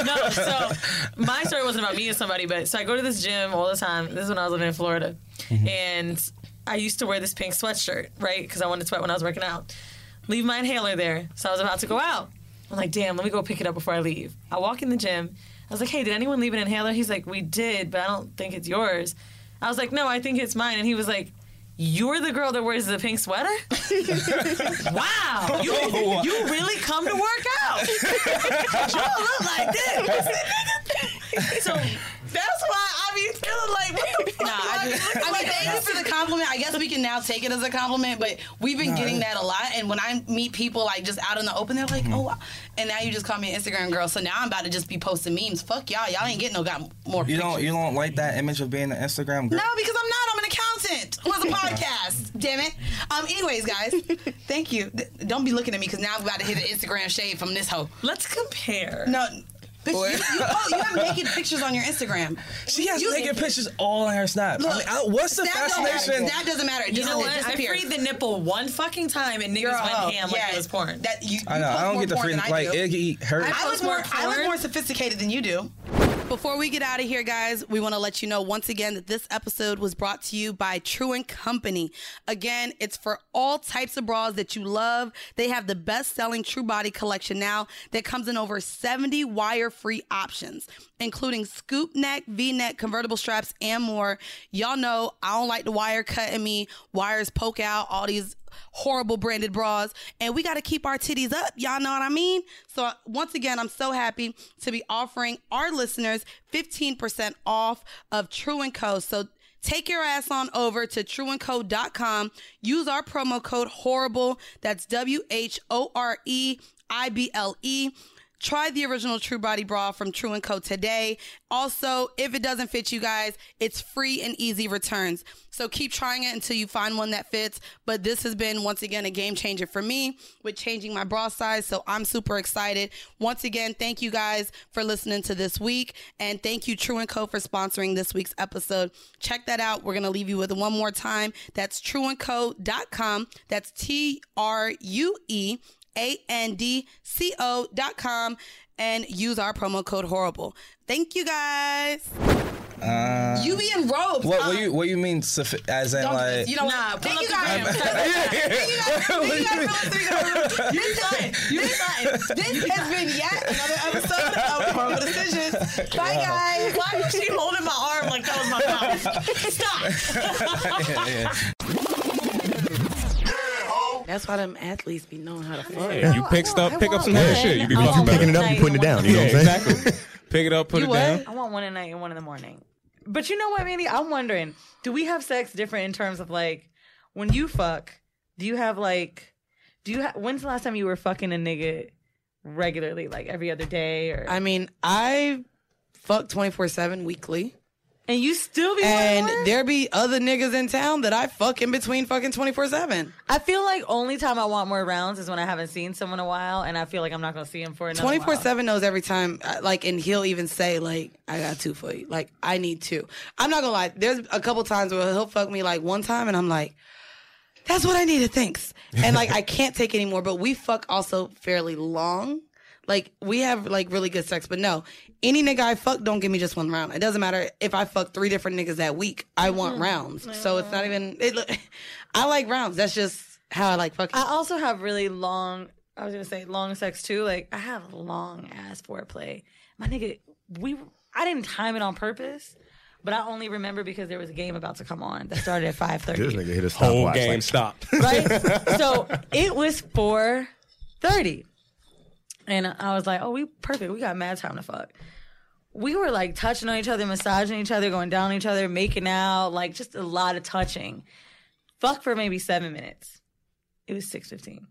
no, so my story wasn't about me and somebody, but so I go to this gym all the time. This is when I was living in Florida, mm-hmm. and I used to wear this pink sweatshirt, right? Because I wanted to sweat when I was working out. Leave my inhaler there, so I was about to go out. I'm like, damn, let me go pick it up before I leave. I walk in the gym. I was like, hey, did anyone leave an inhaler? He's like, we did, but I don't think it's yours. I was like, no, I think it's mine. And he was like, you're the girl that wears the pink sweater? wow. You, you really come to work out. you don't look like this. so that's why I be feeling like, what the fuck? Nah, I, just, I mean, thank you for the compliment. I guess we can now take it as a compliment, but we've been Nah, getting that a lot. And when I meet people like just out in the open, they're like, Mm-hmm. "Oh," and now you just call me an Instagram girl. So now I'm about to just be posting memes. Fuck y'all, y'all ain't getting no got more. You don't you don't like that image of being an Instagram girl? No, because I'm not. I'm an accountant. It was a podcast. Damn it. Um. Anyways, guys, thank you. Th- Don't be looking at me because now I'm about to hit an Instagram shade from this hoe. Let's compare. No. Bitch, you, you, oh, you have naked pictures on your Instagram. She has You- naked pictures all on her snap. Look, I mean, I- what's the that don't matter. fascination? That doesn't matter. It You know what? I disappears. freed the nipple one fucking time and niggas You're a went hoe. ham like Yeah, it was porn. That you, I know. you I don't get the more freedom. porn than I Like do. Iggy hurt. I look post more. more I look porn. more sophisticated than you do. Before we get out of here, guys, we want to let you know once again that this episode was brought to you by True and Company. Again, it's for all types of bras that you love. They have the best-selling True Body collection now that comes in over 70 wire-free options, including scoop neck, V-neck, convertible straps, and more. Y'all know I don't like the wire cutting me. Wires poke out. All these horrible branded bras and we got to keep our titties up y'all know what i mean? So once again i'm so happy to be offering our listeners 15% off of true and co. So take your ass on over to trueandco.com use our promo code horrible. That's w-h-o-r-e-i-b-l-e Try the original True Body Bra from True & Co. today. Also, if it doesn't fit you guys, it's free and easy returns. So keep trying it until you find one that fits. But this has been, once again, a game changer for me with changing my bra size. So I'm super excited. Once again, thank you guys for listening to this week. And thank you, True & Co. for sponsoring this week's episode. Check that out. We're going to leave you with one more time. That's trueandco.com. That's T R U E a-N-D-C-O dot com and use our promo code horrible. Thank you guys. Uh, You be in robes. What, what you what you mean? sophi- As in Don't do like? this. You know Nah, what? pull Thank you up the guys. gram. Thank you guys. Thank you guys for listening. You fine. You fine. This has been yet another episode of Horrible Decisions. Bye, guys. Why was she holding my arm like that was my mouth? Stop. yeah, yeah. That's why them athletes be knowing how to fuck. Yeah, you pick stuff, pick up some want shit. You be I talking want about one it. night and one Yeah, day. exactly. Pick it up, put You it what? down. I want one at night and one in the morning. But you know what, Mandy? I'm wondering, do we have sex different in terms of like when you fuck? Do you have like, do you have? When's the last time you were fucking a nigga regularly, like every other day, or I mean, I fuck 24 7 weekly. And you still be And there be other niggas in town that I fuck in between fucking 24 7. I feel like only time I want more rounds is when I haven't seen someone a while, and I feel like I'm not gonna see him for another 24 while. 7 knows every time, uh, like, and he'll even say, like, I got two for you. Like, I need two. I'm not gonna lie. There's a couple times where he'll fuck me, like, one time, and I'm like, that's what I needed. Thanks. And, like, I can't take anymore, but we fuck also fairly long. Like, we have, like, really good sex, but no, any nigga I fuck don't give me just one round. It doesn't matter if I fuck three different niggas that week. I mm-hmm. want rounds. So it's not even, it, I like rounds. That's just how I like fucking. I also have really long. I was gonna say long sex too. Like I have long ass foreplay. My nigga, we I didn't time it on purpose, but I only remember because there was a game about to come on that started at five thirty. This nigga hit a whole game like- stopped. Right. so it was four thirty, and I was like, "Oh, we perfect. We got mad time to fuck." We were like touching on each other, massaging each other, going down on each other, making out, like just a lot of touching. Fuck for maybe seven minutes. It was six fifteen.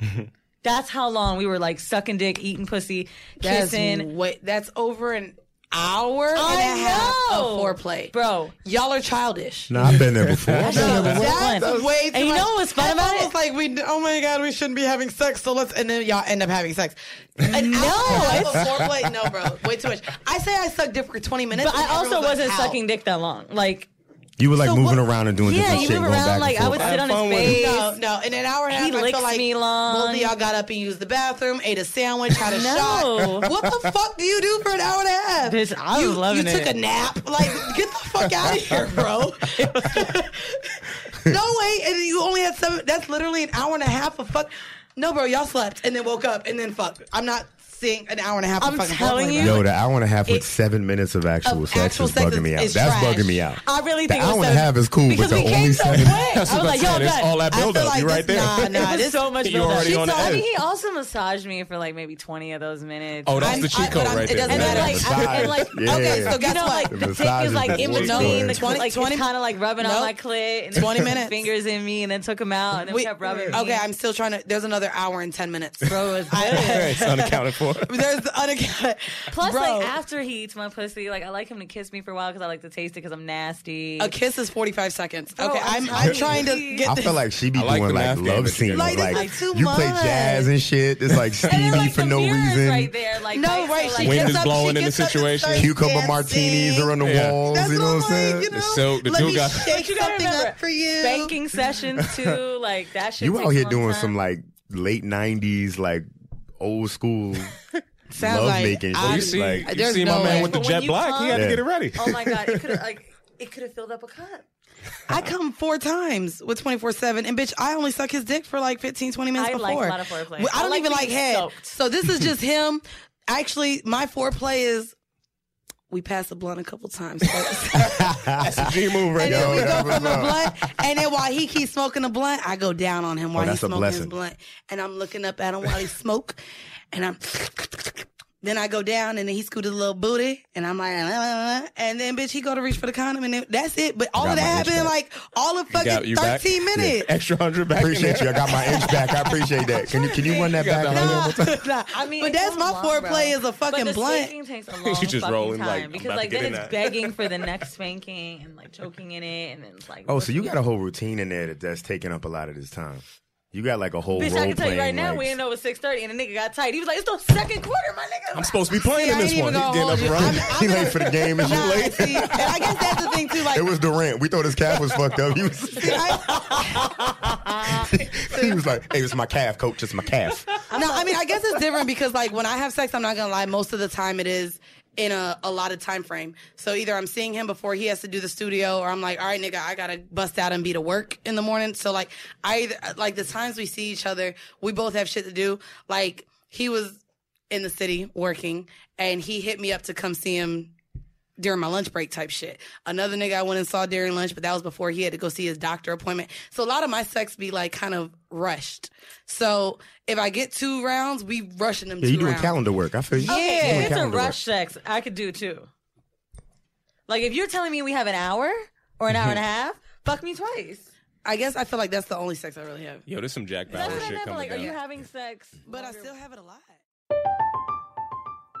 That's how long we were like sucking dick, eating pussy, That's kissing. wait, that's over an hour and I a half know. of foreplay, bro. Y'all are childish. No, I've been there before. I've been there before. That's Once. way too And you much. know what's fun That's about almost like we. Oh my god, we shouldn't be having sex. So let's, and then y'all end up having sex. An No, hour and a half it's- of foreplay. No, bro, way too much. I say I sucked dick for twenty minutes, But I also wasn't "How?" sucking dick that long. Like You were like So moving what- around and doing Yeah, different you shit, going around, back like, and I would sit Have on his fun with it. face. No, no. In an hour and a half, He I feel like me long. both of y'all got up and used the bathroom, ate a sandwich, had a No. shot. What the fuck do you do for an hour and a half? Bitch, I was you, loving you it. took a nap. Like, get the fuck out of here, bro. no way. And you only had seven. That's literally an hour and a half of fuck. No, bro, y'all slept and then woke up and then fucked. I'm not seeing an hour and a half. I'm of fucking telling you. bro. Yo, the hour and a half with seven minutes of actual Of sex actual is sex bugging is- me out. is That's trash. bugging me out. I really think the hour and a half is cool, but the only so seven. quick. That's I was like, yo. It's all that I build up. like you right there. Nah, nah, It this, so much You build-up. already on the I edge. mean, he also massaged me for like maybe 20 of those minutes. Oh, that's I'm- the cheat I- code but I'm- right it there. doesn't and matter. like, Massage. and like, Yeah. Okay, so you guess what? like The the dick is is like the in between, the, part. 20 like 20 kind of like rubbing on my clit, and 20 minutes. fingers in me, and then took them out, and then kept rubbing. okay. I'm still trying to. There's another hour and 10 minutes. bro, it's it's unaccounted for. There's unaccounted. Plus, Bro, like after he eats my pussy, like I like him to kiss me for a while because I like to taste it because I'm nasty. a kiss is 45 seconds. Bro, okay, I'm I'm, I'm trying to you. get I this. feel like she be I like doing the like love scenes. got Like, Like, too you play jazz and shit. It's like and then, steamy like, for the no reason. right there, like No, right, so, like, Wind is up- blowing she in the gets up and situation. Cucumber dancing. martinis are on the Yeah. walls. That's you know what what I'm I'm saying? like, you know, silk, the two me got- shake But you gotta something up for you. Spanking sessions too, like that shit. You out here doing some like late '90s, like old school Sounds love like making I- You see, Like, you There's see no my man way. with the But when jet you black. He had to come- get it ready. Oh my god, it could have like it could have filled up a cup. I come four times with 24 7, and bitch, I only suck his dick for like 15, 20 minutes I before. like a lot of foreplay. Well, I I don't like even to like be head. soaked. So this is just him. Actually, my foreplay is we pass the blunt a couple times first. That's a G move right and then we go that from the blunt, and then while he keeps smoking the blunt, I go down on him oh, while he's smoking his blunt, and I'm looking up at him while he smoke, and I'm. Then I go down and then he scooted a little booty and I'm like, "Uh," and then bitch he go to reach for the condom and then, that's it. But all Got of that happened in like all of fucking got you back? 13 minutes. Extra hundred back. in appreciate you. I got my inch back. I appreciate that. Can you can you run that You back? the one hundred. more time? Nah, I mean, but that's my long, foreplay bro. is a fucking but the blunt. spanking takes a long You just fucking rolling time like, because like then it's that. begging for the next spanking and like choking in it and then it's like Oh, so you got a whole routine in there that, that's taking up a lot of this time. You got like a whole Bitch, role I can tell you right playing, now, we didn't know it six thirty, and the nigga got tight. He was like, "It's the second quarter, my nigga." I'm supposed to be playing See, in I this ain't one. even He's gonna getting up hold you. I'm- he late for the game and you late. see, and I guess that's the thing too. Like It was Durant. We thought his calf was fucked up. He was, see, I, he was like, "Hey, it's my calf, coach. It's my calf." no, I mean, I guess it's different because like when I have sex, I'm not gonna lie. Most of the time, it is in a, a lot of time frame. So either I'm seeing him before he has to do the studio, or I'm like, all right, nigga, I gotta bust out and be to work in the morning. So like, I like the times we see each other, we both have shit to do. Like he was in the city working, and he hit me up to come see him during my lunch break type shit. Another nigga I went and saw during lunch, but that was before he had to go see his doctor appointment. So a lot of my sex be like kind of rushed. So if I get two rounds, we rushing them Yeah, two you doing rounds. calendar work. I feel you. Yeah. You If doing it's a calendar work. rush sex, I could do too. Like if you're telling me we have an hour or an hour and a mm-hmm. half, fuck me twice. I guess I feel like that's the only sex I really have. Yo, there's some Jack That's Bauer I shit meant. but, coming Like, are you having sex? But I still have it a lot.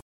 com.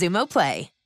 Xumo Play.